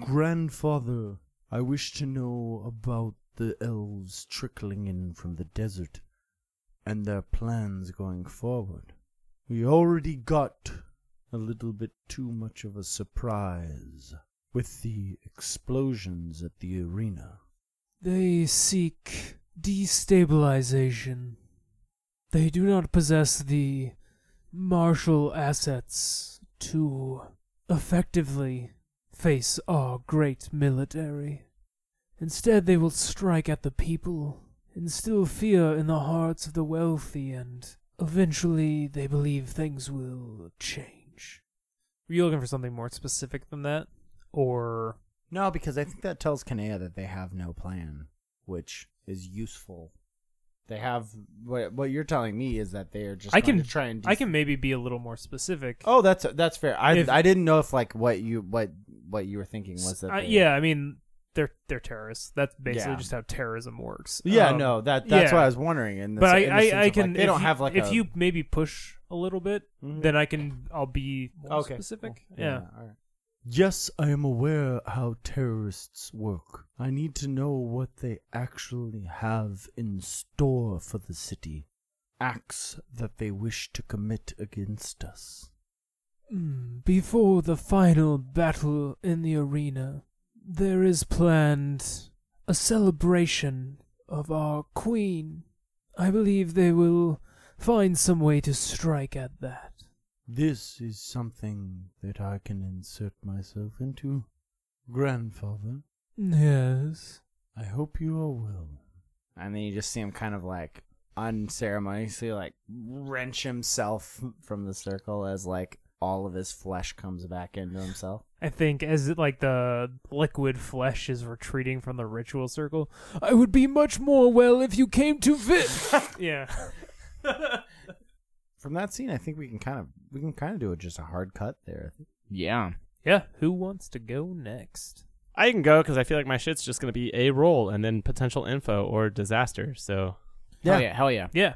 Grandfather, I wish to know about the elves trickling in from the desert and their plans going forward. We already got a little bit too much of a surprise with the explosions at the arena. They seek destabilization. They do not possess the martial assets to effectively face our great military. Instead, they will strike at the people, instill fear in the hearts of the wealthy, and eventually they believe things will change. Were you looking for something more specific than that? Or No, because I think that tells Kanea that they have no plan, which is useful. They have what what you're telling me is that they are just I going can- to try and I can maybe be a little more specific. Oh, that's that's fair. I If- I didn't know if like what you what what you were thinking was that Uh, they- yeah, I mean they're they're terrorists. That's basically Yeah. just how terrorism works. Yeah, Um, no, that that's yeah. what I was wondering. In the, But I I, I can they if don't you, have like if a, you maybe push a little bit, Mhm. then I can I'll be more Okay, specific. cool. Yeah. all right. Yes, I am aware how terrorists work. I need to know what they actually have in store for the city. Acts that they wish to commit against us. Mm, Before the final battle in the arena, there is planned a celebration of our queen. I believe they will find some way to strike at that. This is something that I can insert myself into. Grandfather, Yes. I hope you are well. And then you just see him kind of like unceremoniously like wrench himself from the circle as like all of his flesh comes back into himself. I think as like the liquid flesh is retreating from the ritual circle, I would be much more well if you came to fit. yeah. From that scene, I think we can kind of we can kind of do it just a hard cut there. Yeah. Yeah. Who wants to go next? I can go because I feel like my shit's just gonna be a roll and then potential info or disaster. So Hell yeah. Hell yeah. Yeah.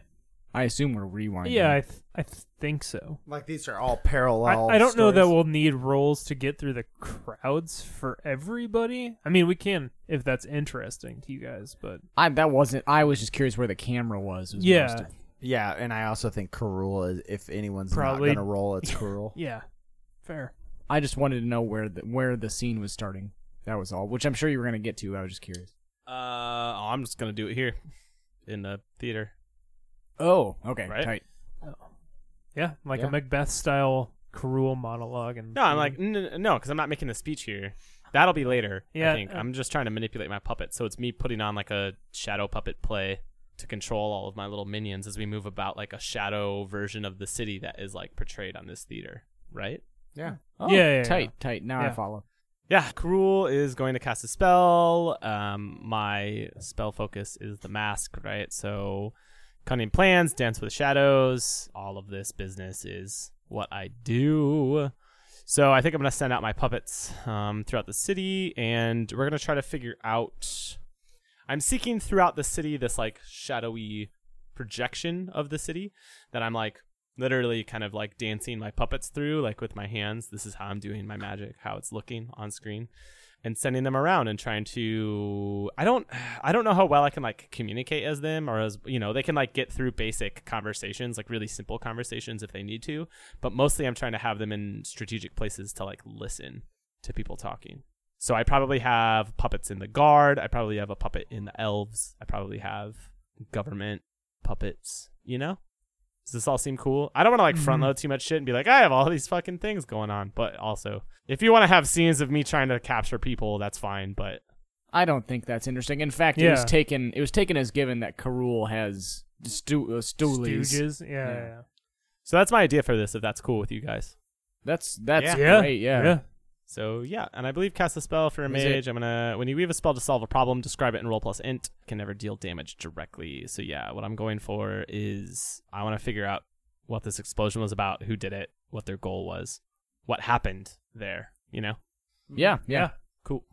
I assume we're rewinding. Yeah, I th- I think so. Like these are all parallel. I don't know that we'll need rolls to get through the crowds for everybody. I mean, we can if that's interesting to you guys, but I that wasn't. I was just curious where the camera was. was Yeah. Most of- Yeah, and I also think Karul is if anyone's Probably- not gonna roll, it's Karul. yeah, fair. I just wanted to know where the where the scene was starting. That was all. Which I'm sure you were gonna get to. I was just curious. uh, oh, I'm just gonna do it here in the theater. Oh, okay, Right? tight. Yeah, like Yeah. a Macbeth style cruel monologue, and No, I'm like n- n- no, because I'm not making the speech here. That'll be later. Yeah, I think uh, I'm just trying to manipulate my puppet, so it's me putting on like a shadow puppet play to control all of my little minions as we move about like a shadow version of the city that is like portrayed on this theater, right? Yeah. Oh, Yeah, yeah, yeah. tight, tight. Now I Yeah. follow. Yeah, Karul is going to cast a spell. Um, my spell focus is the mask, right? So, cunning plans, dance with shadows. All of this business is what I do. So, I think I'm going to send out my puppets um, throughout the city, and we're going to try to figure out. I'm seeking throughout the city this like shadowy projection of the city that I'm like literally kind of like dancing my puppets through like with my hands this is how i'm doing my magic how it's looking on screen and sending them around and trying to I don't I don't know how well I can like communicate as them or as you know they can like get through basic conversations like really simple conversations if they need to but mostly I'm trying to have them in strategic places to like listen to people talking. So I probably have puppets in the guard, I probably have a puppet in the elves, I probably have government puppets, you know? Does this all seem cool? I don't want to like front Mhm. load too much shit and be like, I have all these fucking things going on. But also, if you want to have scenes of me trying to capture people, that's fine. But I don't think that's interesting. In fact, it was Yeah. taken. It was taken as given that Karul has stu- uh, stoolies. Stooges. Yeah, Yeah. yeah. so that's my idea for this. If that's cool with you guys. That's that's Yeah. great. Yeah. yeah. So yeah, and I believe cast a spell for a Is it- mage. I'm gonna when you weave a spell to solve a problem, describe it in roll plus int. Can never deal damage directly. So yeah, what I'm going for is I want to figure out what this explosion was about, who did it, what their goal was, what happened there. You know, Yeah. Yeah. cool.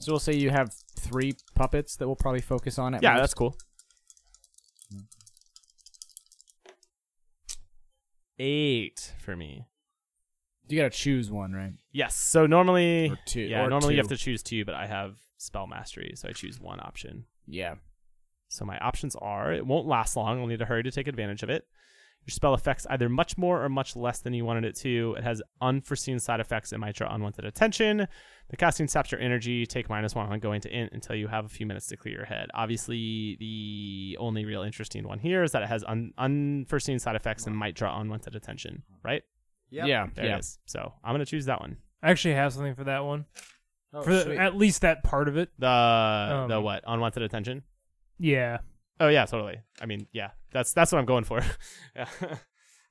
So we'll say you have three puppets that we'll probably focus on. At Yeah, most. that's cool. Eight for me. You gotta choose one, right? Yes. So normally, Or two. yeah, or normally you two. have to choose two, but I have spell mastery, so I choose one option. Yeah. So my options are: it won't last long. I'll need to hurry to take advantage of it. Your spell affects either much more or much less than you wanted it to. It has unforeseen side effects and might draw unwanted attention. The casting saps your energy. Take minus one on going to int until you have a few minutes to clear your head. Obviously, the only real interesting one here is that it has un- unforeseen side effects and might draw unwanted attention. Right Yep. Yeah. there yeah. it is. So I'm gonna choose that one. I actually have something for that one. Oh, for the, sweet. at least that part of it. The the Um, what unwanted attention? Yeah. Oh yeah, totally. I mean, yeah, that's that's what I'm going for. yeah.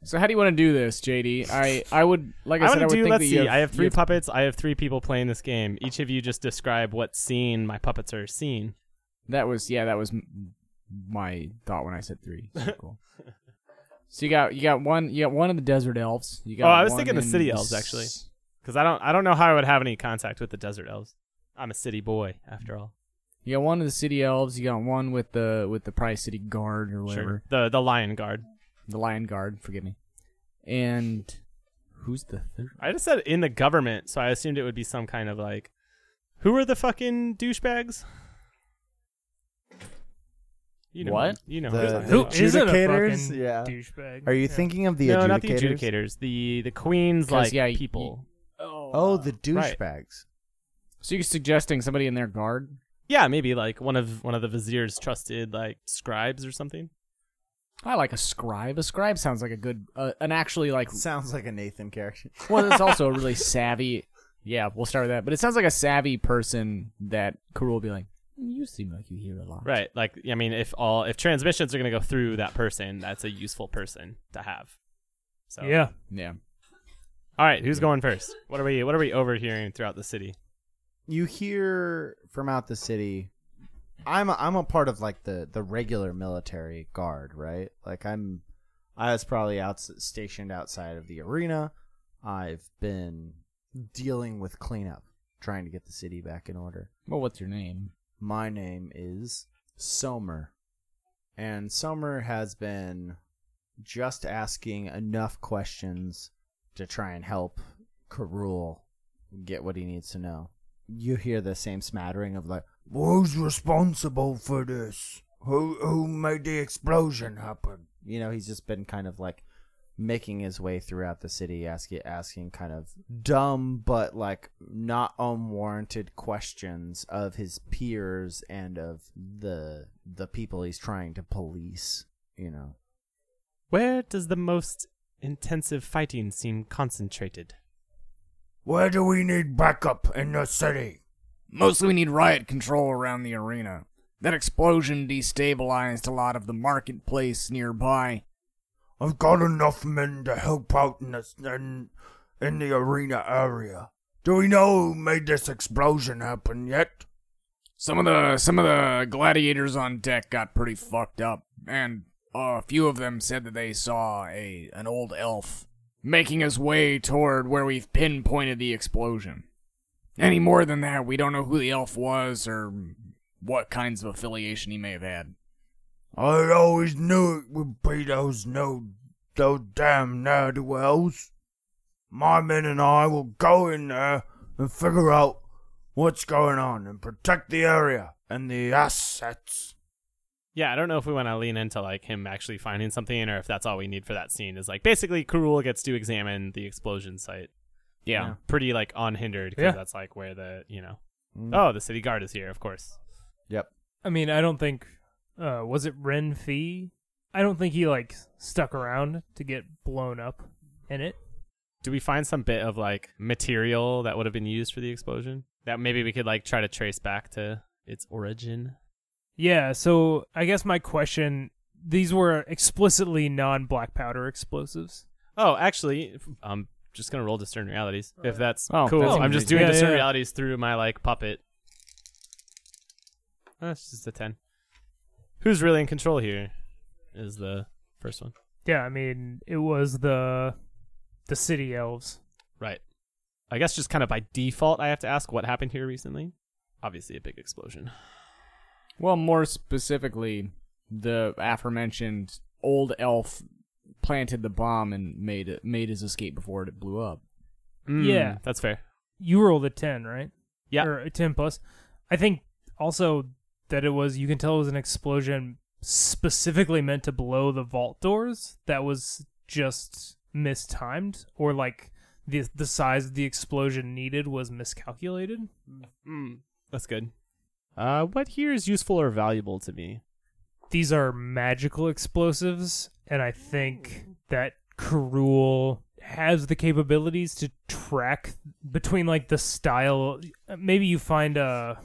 So how do you want to do this, JD? I I would like I, I said I would do. think Let's that see. have, I have three you puppets. I have three people playing this game. Each of you just describe what scene my puppets are seeing. That was yeah. That was m- my thought when I said three. So cool. So you got you got one you got one of the desert elves. You got Oh, I was thinking the city elves, actually. Because I don't. I don't know how I would have any contact with the desert elves. I'm a city boy, after all. You got one of the city elves. You got one with the with the Price City Guard or whatever. Sure. The the lion guard. The Lion Guard. Forgive me. And who's the third? I just said in the government, so I assumed it would be some kind of like, who are the fucking douchebags? You know What? You know The- who I'm the talking isn't a adjudicators? fucking Yeah. douchebag? Are you Yeah. thinking of the no, adjudicators? not the adjudicators. The the queen's 'Cause, like yeah, y- people. Oh, the Right. douchebags. So you're suggesting somebody in their guard? Yeah, maybe like one of one of the vizier's trusted like scribes or something. I like a scribe. A scribe sounds like a good, uh, an actually like. Sounds like a Nathan character. Well, it's also a really savvy. Yeah, we'll start with that. But it sounds like a savvy person that Karul will be like. You seem like you hear a lot. Right. Like I mean, if all if transmissions are gonna go through that person, that's a useful person to have. So Yeah. Yeah. All right, who's going first? What are we What are we overhearing throughout the city? you hear from out the city i'm a, i'm a part of like the the regular military guard right like i'm i was probably out stationed outside of the arena i've been dealing with cleanup trying to get the city back in order Well, what's your name? My name is Somer. And Somer has been just asking enough questions to try and help Karul get what he needs to know. You hear the same smattering of like, Who's responsible for this? Who who made the explosion happen? You know, he's just been kind of like making his way throughout the city, asking asking kind of dumb but like not unwarranted questions of his peers and of the the people he's trying to police. You know, Where does the most intensive fighting seem concentrated? Where do we need backup in the city? Mostly we need riot control around the arena. That explosion destabilized a lot of the marketplace nearby. I've got enough men to help out in the, in, in the arena area. Do we know who made this explosion happen yet? Some of the some of the gladiators on deck got pretty fucked up, and uh, a few of them said that they saw a an old elf making his way toward where we've pinpointed the explosion. Any more than that, we don't know who the elf was or what kinds of affiliation he may have had. I always knew it would be those no those damn ne'er-do-wells. my men and I will go in there and figure out what's going on and protect the area and the assets. Yeah, I don't know if we want to lean into like him actually finding something or if that's all we need for that scene is like basically Karul gets to examine the explosion site. Yeah. Pretty like unhindered because Yeah. that's like where the, you know. Mm. Oh, the city guard is here, of course. Yep. I mean, I don't think. Uh, was it Ren Fee? I don't think he like stuck around to get blown up in it. Do we find some bit of like material that would have been used for the explosion? That maybe we could like try to trace back to its origin? Yeah. So I guess my question: These were explicitly non-black powder explosives. Oh, actually, I'm just gonna roll discern realities if that's Oh, cool. that's I'm just doing Yeah, discern yeah. realities through my like puppet. That's just a ten. Who's really in control here? Is the first one Yeah. I mean, it was the the city elves. right? I guess just kind of by default, I have to ask what happened here recently. Obviously, a big explosion. Well, more specifically, the aforementioned old elf planted the bomb and made it, made his escape before it blew up. Mm, Yeah. that's fair. You rolled a ten, right? Yeah. Or a ten plus. I think also that it was. You can tell it was an explosion specifically meant to blow the vault doors. That was just mistimed, or like the the size of the explosion needed was miscalculated. Mm, that's good. Uh, what here is useful or valuable to me? These are magical explosives, and I think that Karul has the capabilities to track between like the style. Maybe you find a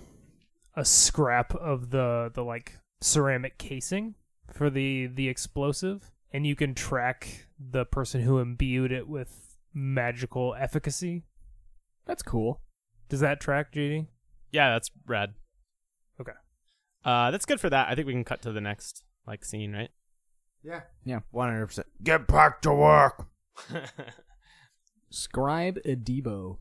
a scrap of the the like ceramic casing for the the explosive, and you can track the person who imbued it with magical efficacy. That's cool. Does that track, JD? Yeah, that's rad. Okay. Uh, that's good for that. I think we can cut to the next like scene, right? Yeah. Yeah. One hundred percent. Get back to work. Scribe Adebo.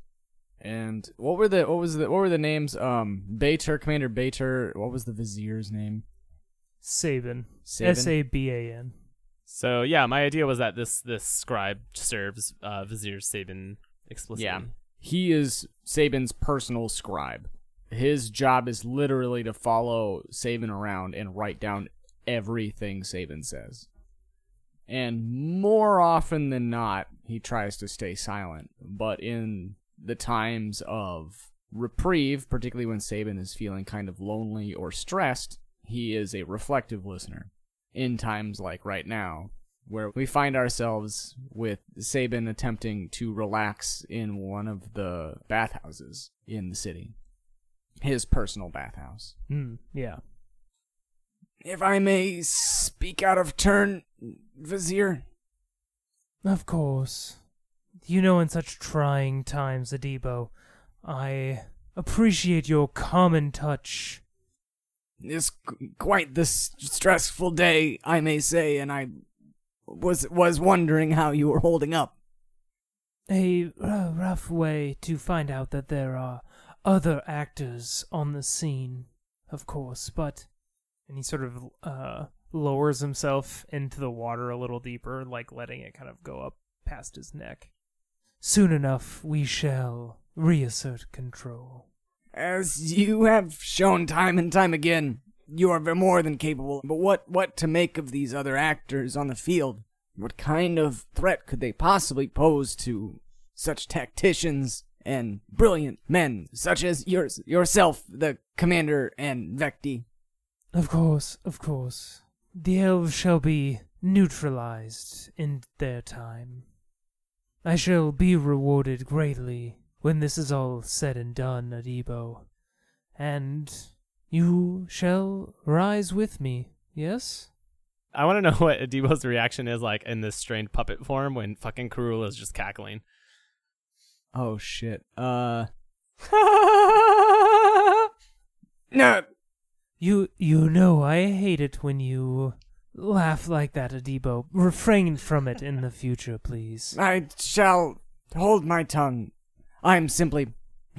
And what were the what was the what were the names? Um, Bater, Commander Bater. What was the Vizier's name? Saban. Saban? S A B A N. So yeah, my idea was that this this scribe serves uh, Vizier Saban explicitly. Yeah. He is Saban's personal scribe. His job is literally to follow Saban around and write down everything Saban says. And more often than not, he tries to stay silent. But in the times of reprieve, particularly when Saban is feeling kind of lonely or stressed, he is a reflective listener. In times like right now, where we find ourselves with Saban attempting to relax in one of the bathhouses in the city. His personal bathhouse. Hmm. Yeah. If I may speak out of turn, Vizier. Of course. You know, in such trying times, Adebo, I appreciate your common touch. It's quite the stressful day, I may say, and I was was wondering how you were holding up. A uh, rough way to find out that there are other actors on the scene, of course, but. And he sort of uh, lowers himself into the water a little deeper, like letting it kind of go up past his neck. Soon enough, we shall reassert control. As you have shown time and time again, you are more than capable. But what what to make of these other actors on the field? What kind of threat could they possibly pose to such tacticians and brilliant men such as yours, yourself, the commander, and Vecti? Of course, of course. The elves shall be neutralized in their time. I shall be rewarded greatly when this is all said and done, Adebo. And you shall rise with me, yes? I want to know what Adebo's reaction is like in this strained puppet form when fucking Karula is just cackling. Oh shit. Uh. no. You you know I hate it when you laugh like that, Adebo. Refrain from it in the future, please. I shall hold my tongue. I am simply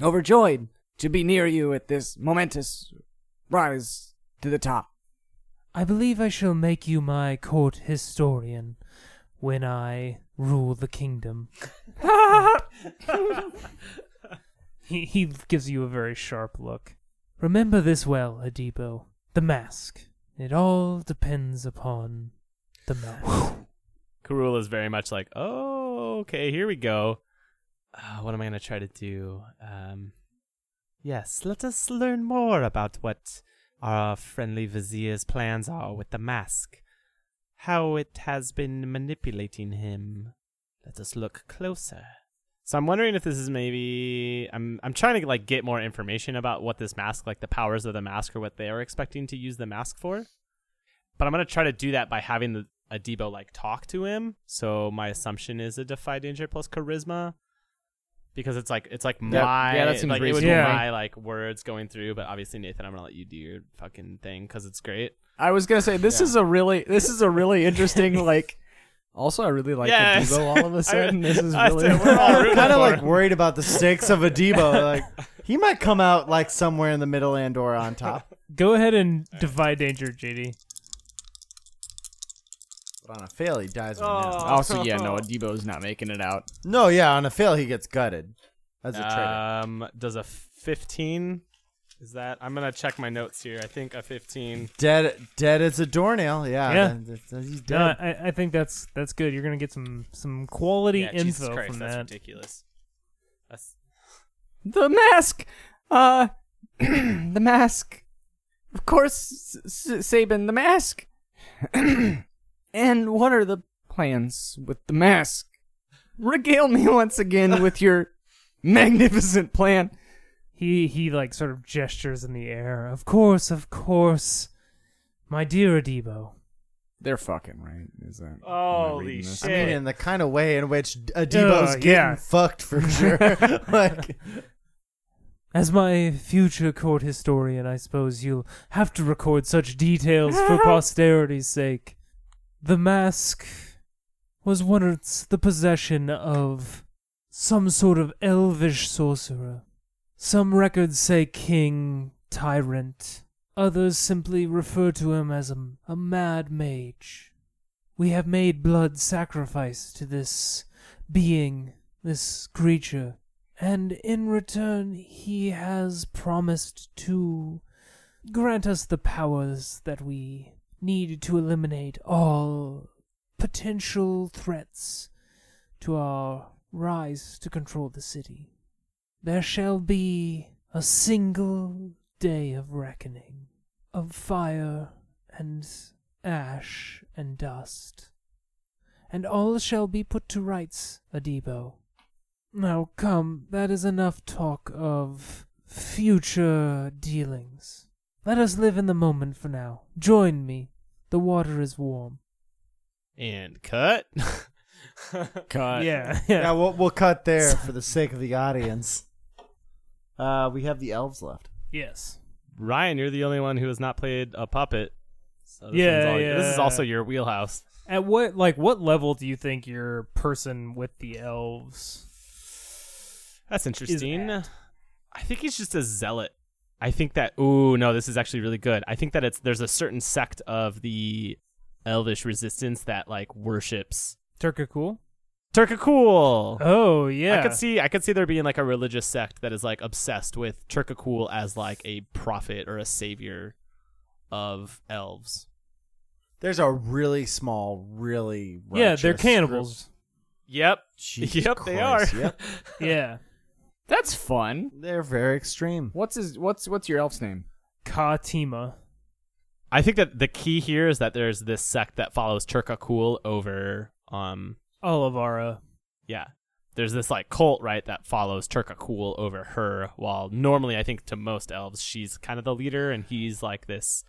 overjoyed to be near you at this momentous rise to the top. I believe I shall make you my court historian when I rule the kingdom. He he gives you a very sharp look. Remember this well, Adibo. The mask. It all depends upon the mask. Karul is very much like, oh, okay, here we go. Uh, what am I going to try to do? Um, yes, let us learn more about what our friendly vizier's plans are with the mask. How it has been manipulating him. Let us look closer. So I'm wondering if this is maybe I'm I'm trying to like get more information about what this mask, like the powers of the mask, or what they are expecting to use the mask for. But I'm gonna try to do that by having the Adibo like talk to him. So my assumption is a defy danger plus charisma. Because it's like it's like my yeah, that seems like it would be reasonable. my like words going through, but obviously Nathan, I'm gonna let you do your fucking thing because it's great. I was gonna say this is a really this is a really interesting like. Also, I really like Yeah, the all of a sudden. this is I really. said we're all rooting kind of for like him. worried about the stakes of a Debo. Like he might come out like somewhere in the middle and or on top. Go ahead and defy danger, JD. But on a fail, he dies. right now. also, yeah, no, Debo's not making it out. No, yeah, on a fail, he gets gutted as a traitor. Um, does a 15? Is that? I'm gonna check my notes here. I think a 15. dead, dead as a doornail. Yeah, Yeah. that- that- that- he's dead. No, I, I think that's that's good. You're gonna get some some quality Yeah, info Jesus Christ, from that's that. ridiculous. That's The mask. Uh, the mask. Of course, S- S- Saban, the mask. and what are the plans with the mask? Regale me once again with your magnificent plan. He he like sort of gestures in the air. Of course, of course, my dear Adibo. They're fucking right. Is that? am I Holy reading this? I mean, in the kind of way in which Adibo's Uh, getting yeah. fucked for sure. like, As my future court historian, I suppose you'll have to record such details for posterity's sake. The mask was once the possession of some sort of elvish sorcerer. Some records say king, tyrant. Others simply refer to him as a, a mad mage. We have made blood sacrifice to this being, this creature, and in return he has promised to grant us the powers that we need to eliminate all potential threats to our rise to control the city. There shall be a single day of reckoning, of fire and ash and dust, and all shall be put to rights, Adibo. Now come, that is enough talk of future dealings. Let us live in the moment for now. Join me. The water is warm. and cut. Cut. yeah, yeah, we'll, we'll cut there for the sake of the audience. Uh, we have the elves left. Yes. Ryan, you're the only one who has not played a puppet. So this Yeah, one's all- This is also your wheelhouse. At what like what level do you think your person with the elves? That's interesting. at? I think he's just a zealot. I think that ooh no, this is actually really good. I think that it's there's a certain sect of the elvish resistance that like worships Turkakul? Turkakul. Oh yeah. I could see I could see there being like a religious sect that is like obsessed with Turkakul as like a prophet or a savior of elves. There's a really small, really Yeah, they're righteous cannibals. Yep. group. Jesus yep, they Christ, are. Yep. yeah. That's fun. They're very extreme. What's his? What's what's your elf's name? Katima. I think that the key here is that there's this sect that follows Turkakul over um Olivara. yeah. There's this like cult, right, that follows Turkakul over her, while normally I think to most elves she's kind of the leader and he's like this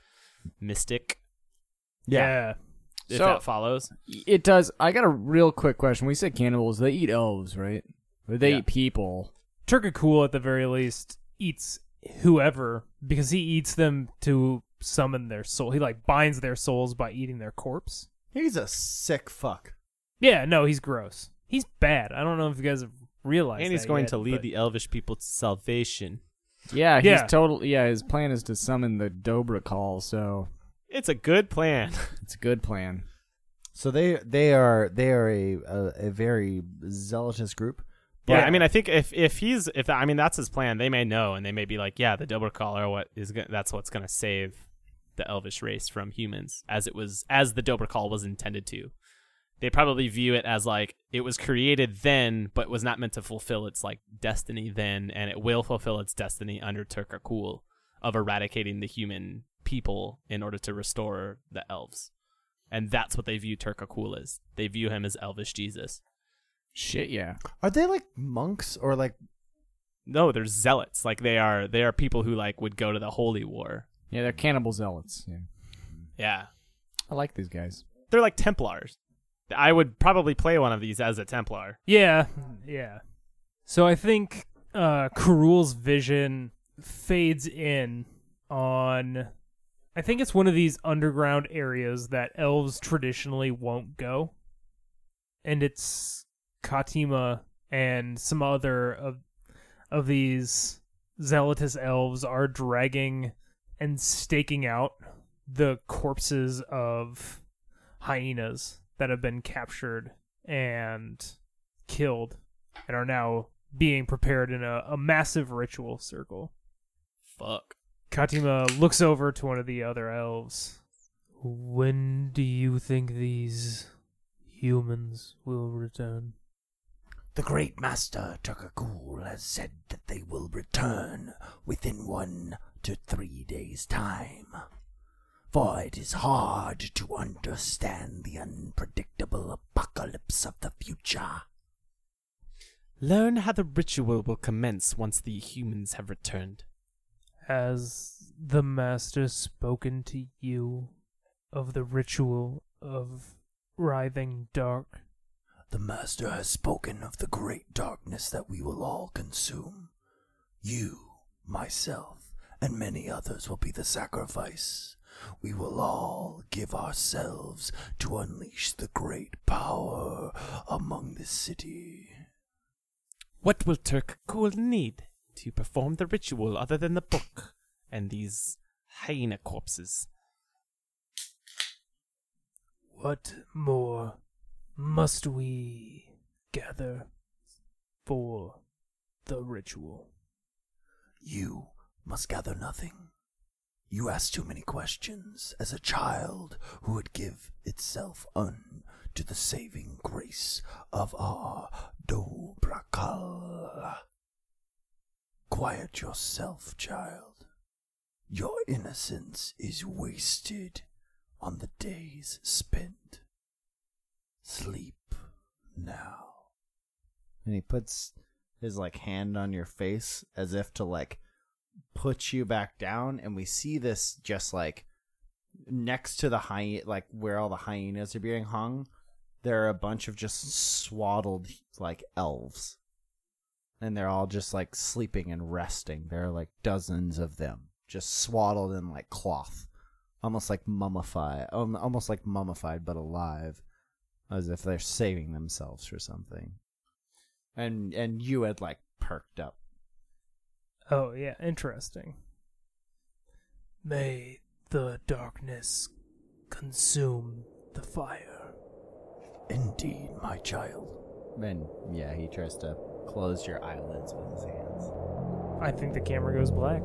mystic, Yeah. if So- that follows. It does. I got a real quick question. We said cannibals. They eat elves, right? Or they Yeah. eat people. Turkakul at the very least eats whoever because he eats them to summon their soul. He like binds their souls by eating their corpse. He's a sick fuck. Yeah, no, he's gross. He's bad. I don't know if you guys have realized. And he's that going yet, to lead but- the elvish people to salvation. Yeah, he's Yeah. total. Yeah, his plan is to summon the Dobrakal. So It's a good plan. it's a good plan. So they they are they are a a, a very zealous group, Yeah, Yeah. I mean, I think if if he's if I mean that's his plan, they may know and they may be like, yeah, the Dobrakal are what is go- that's what's gonna save the Elvish race from humans, as it was as the Dobrakal was intended to. They probably view it as like it was created then, but was not meant to fulfill its like destiny then, and it will fulfill its destiny under Turkakul of eradicating the human people in order to restore the elves. And that's what they view Turkakul as. They view him as Elvish Jesus. Shit, yeah. Are they like monks or like No, they're zealots. Like they are they are people who like would go to the holy war. Yeah, they're cannibal zealots. Yeah. Yeah. I like these guys. They're like Templars. I would probably play one of these as a Templar. Yeah, yeah. So I think uh Karul's vision fades in on I think it's one of these underground areas that elves traditionally won't go. And it's Katima and some other of of these zealotous elves are dragging and staking out the corpses of hyenas that have been captured and killed and are now being prepared in a, a massive ritual circle. Fuck. Katima looks over to one of the other elves. When do you think these humans will return? The great master Turkakul has said that they will return within one to three days' time. For it is hard to understand the unpredictable apocalypse of the future. Learn how the ritual will commence once the humans have returned. Has the master spoken to you of the ritual of writhing dark? The master has spoken of the great darkness that we will all consume. You, myself, and many others will be the sacrifice. We will all give ourselves to unleash the great power among the city. What will Turkakul need to perform the ritual other than the book and these hyena corpses? What more must we gather for the ritual? You must gather nothing. You ask too many questions as a child who would give itself un to the saving grace of our Dobrakal. Quiet yourself, child. Your innocence is wasted on the days spent. Sleep now. and he puts his like hand on your face as if to like put you back down and we see this just like next to the hyena like where all the hyenas are being hung there are a bunch of just swaddled like elves. And they're all just like sleeping and resting. There are like dozens of them just swaddled in like cloth. Almost like mummified um, almost like mummified but alive as if they're saving themselves for something. And and you had like perked up Oh, yeah, interesting. May the darkness consume the fire. Indeed, my child. Then, yeah he tries to close your eyelids with his hands I think the camera goes black.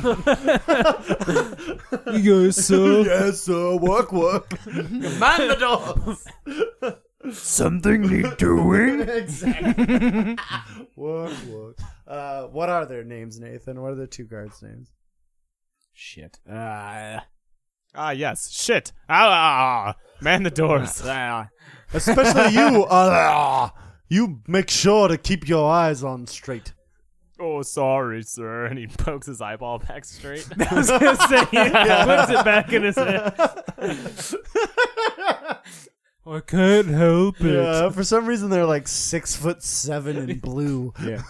You guys saw? yes, sir. Work, work. man the dogs Something need doing? exactly work work uh what are their names Nathan what are the two guards names Shit. Uh, Ah, yes. Shit. Ah, ah, ah. man the doors. uh, especially you Ah, ah. You make sure to keep your eyes on straight. Oh, sorry, sir. And he pokes his eyeball back straight. I was gonna say he puts it back in his head. I can't help it. Yeah, for some reason they're like six foot seven and blue. Yeah.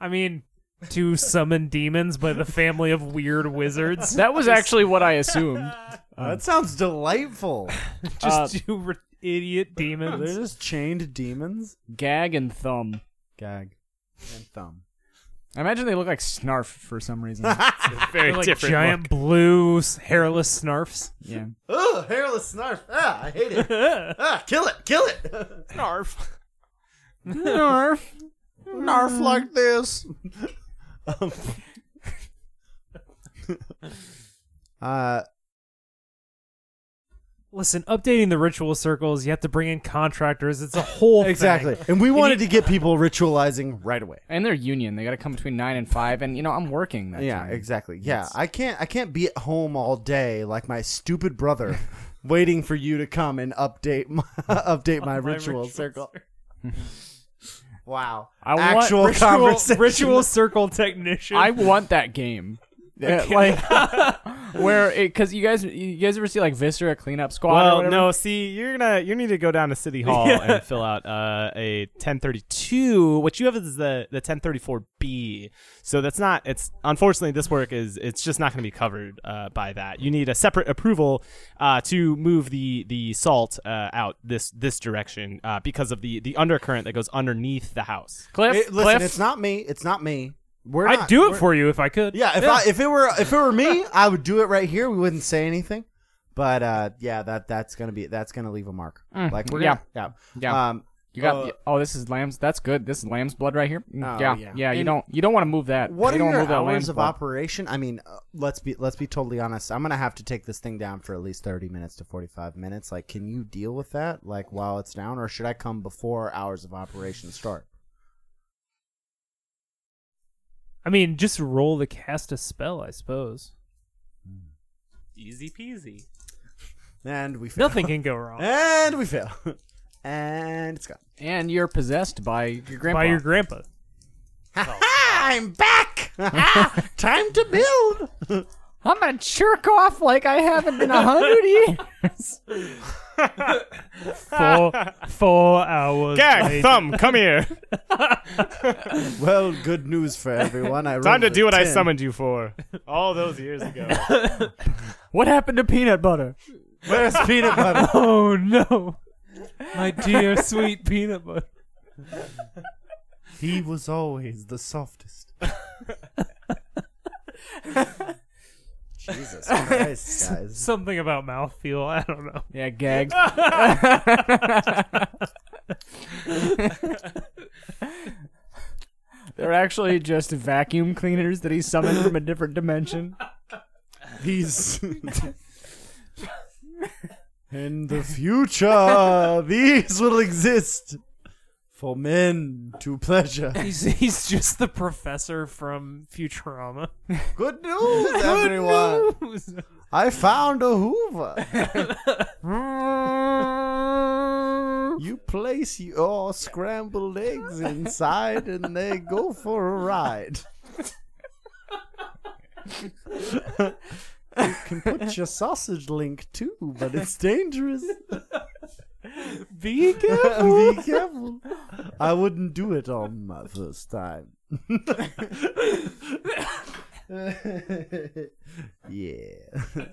I mean, to summon demons by the family of weird wizards. That was actually what I assumed. that sounds delightful. Just Uh, two re- idiot They're just chained demons. Gag and thumb. Gag and thumb. I imagine they look like Snarf for some reason. Very They're like different. giant look. blue s- hairless snarfs. yeah. Oh, hairless snarf. Ah, I hate it. ah, kill it, kill it. Snarf. Snarf. Narf like this. um, uh, Listen, updating the ritual circles, you have to bring in contractors. It's a whole thing. exactly. And we wanted to get people ritualizing right away. And they're union. They got to come between nine and five. And you know, I'm working that Yeah, time. exactly. Yeah, I can't. I can't be at home all day like my stupid brother, waiting for you to come and update my update my, My ritual, ritual circle. wow, I want actual Ritual, ritual circle technician. I want that game. Yeah, like where it because you guys you guys ever see like Viscera cleanup squad? Well, whatever? no. See, you're gonna you need to go down to City Hall and fill out uh, a 1032. What you have is the the 1034B. So that's not. It's unfortunately this work is it's just not going to be covered uh, by that. You need a separate approval uh, to move the the salt uh, out this this direction uh, because of the the undercurrent that goes underneath the house. Cliff. It- listen, Cliff. it's not me. It's not me. We're I'd not- do it for you if I could. Yeah, if I if it were if it were me, I would do it right here. We wouldn't say anything. But uh, yeah, that that's gonna be that's gonna leave a mark. Mm, like we're yeah. gonna, Yeah. yeah. Um, You got uh, oh, this is lamb's. That's good. This is lamb's blood right here. Mm, Oh, yeah, yeah. yeah. you don't you don't want to move that. What you are don't your hours of blood. operation? I mean, uh, let's be let's be totally honest. I'm gonna have to take this thing down for at least thirty minutes to forty five minutes. Like, can you deal with that? Like while it's down, or should I come before hours of operation start? I mean, just roll the cast a spell, I suppose. Easy peasy. And we fail. Nothing can go wrong. and we fail. and it's gone. And you're possessed by your grandpa. By your grandpa. Oh. I'm back. Time to build. I'm gonna jerk off like I haven't in a hundred years. Four, four hours. Gag, later. thumb, come here. well, good news for everyone. I Time to do what I summoned you for all those years ago. what happened to peanut butter? Where's peanut butter? Oh no, my dear sweet peanut butter. he was always the softest. Jesus Christ, guys. Something about mouthfeel. I don't know. Yeah, gag. They're actually just vacuum cleaners that he summoned from a different dimension. These. In the future, these will exist for men to pleasure. He's he's just the professor from Futurama. Good news, everyone! I found a Hoover. You place your scrambled eggs inside and they go for a ride. you can put your sausage link too, but it's dangerous. Be careful. Be careful. I wouldn't do it on my first time. yeah.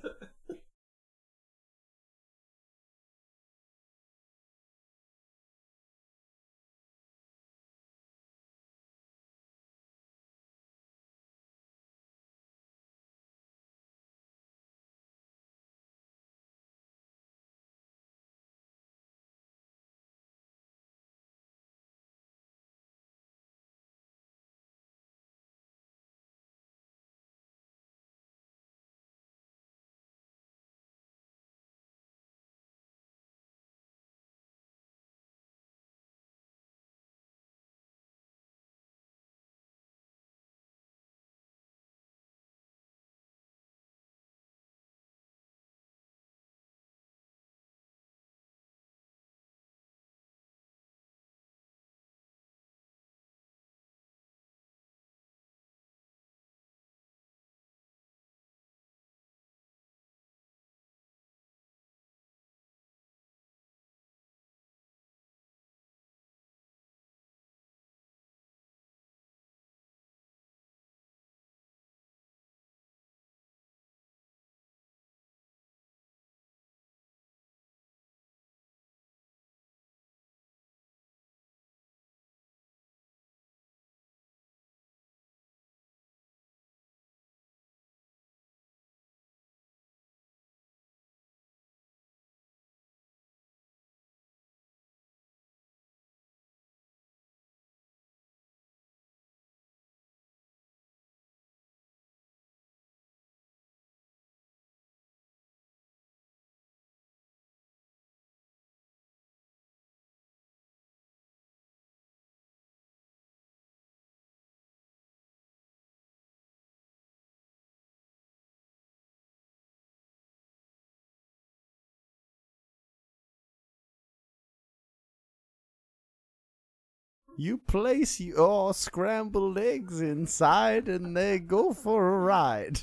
You place your scrambled eggs inside and they go for a ride.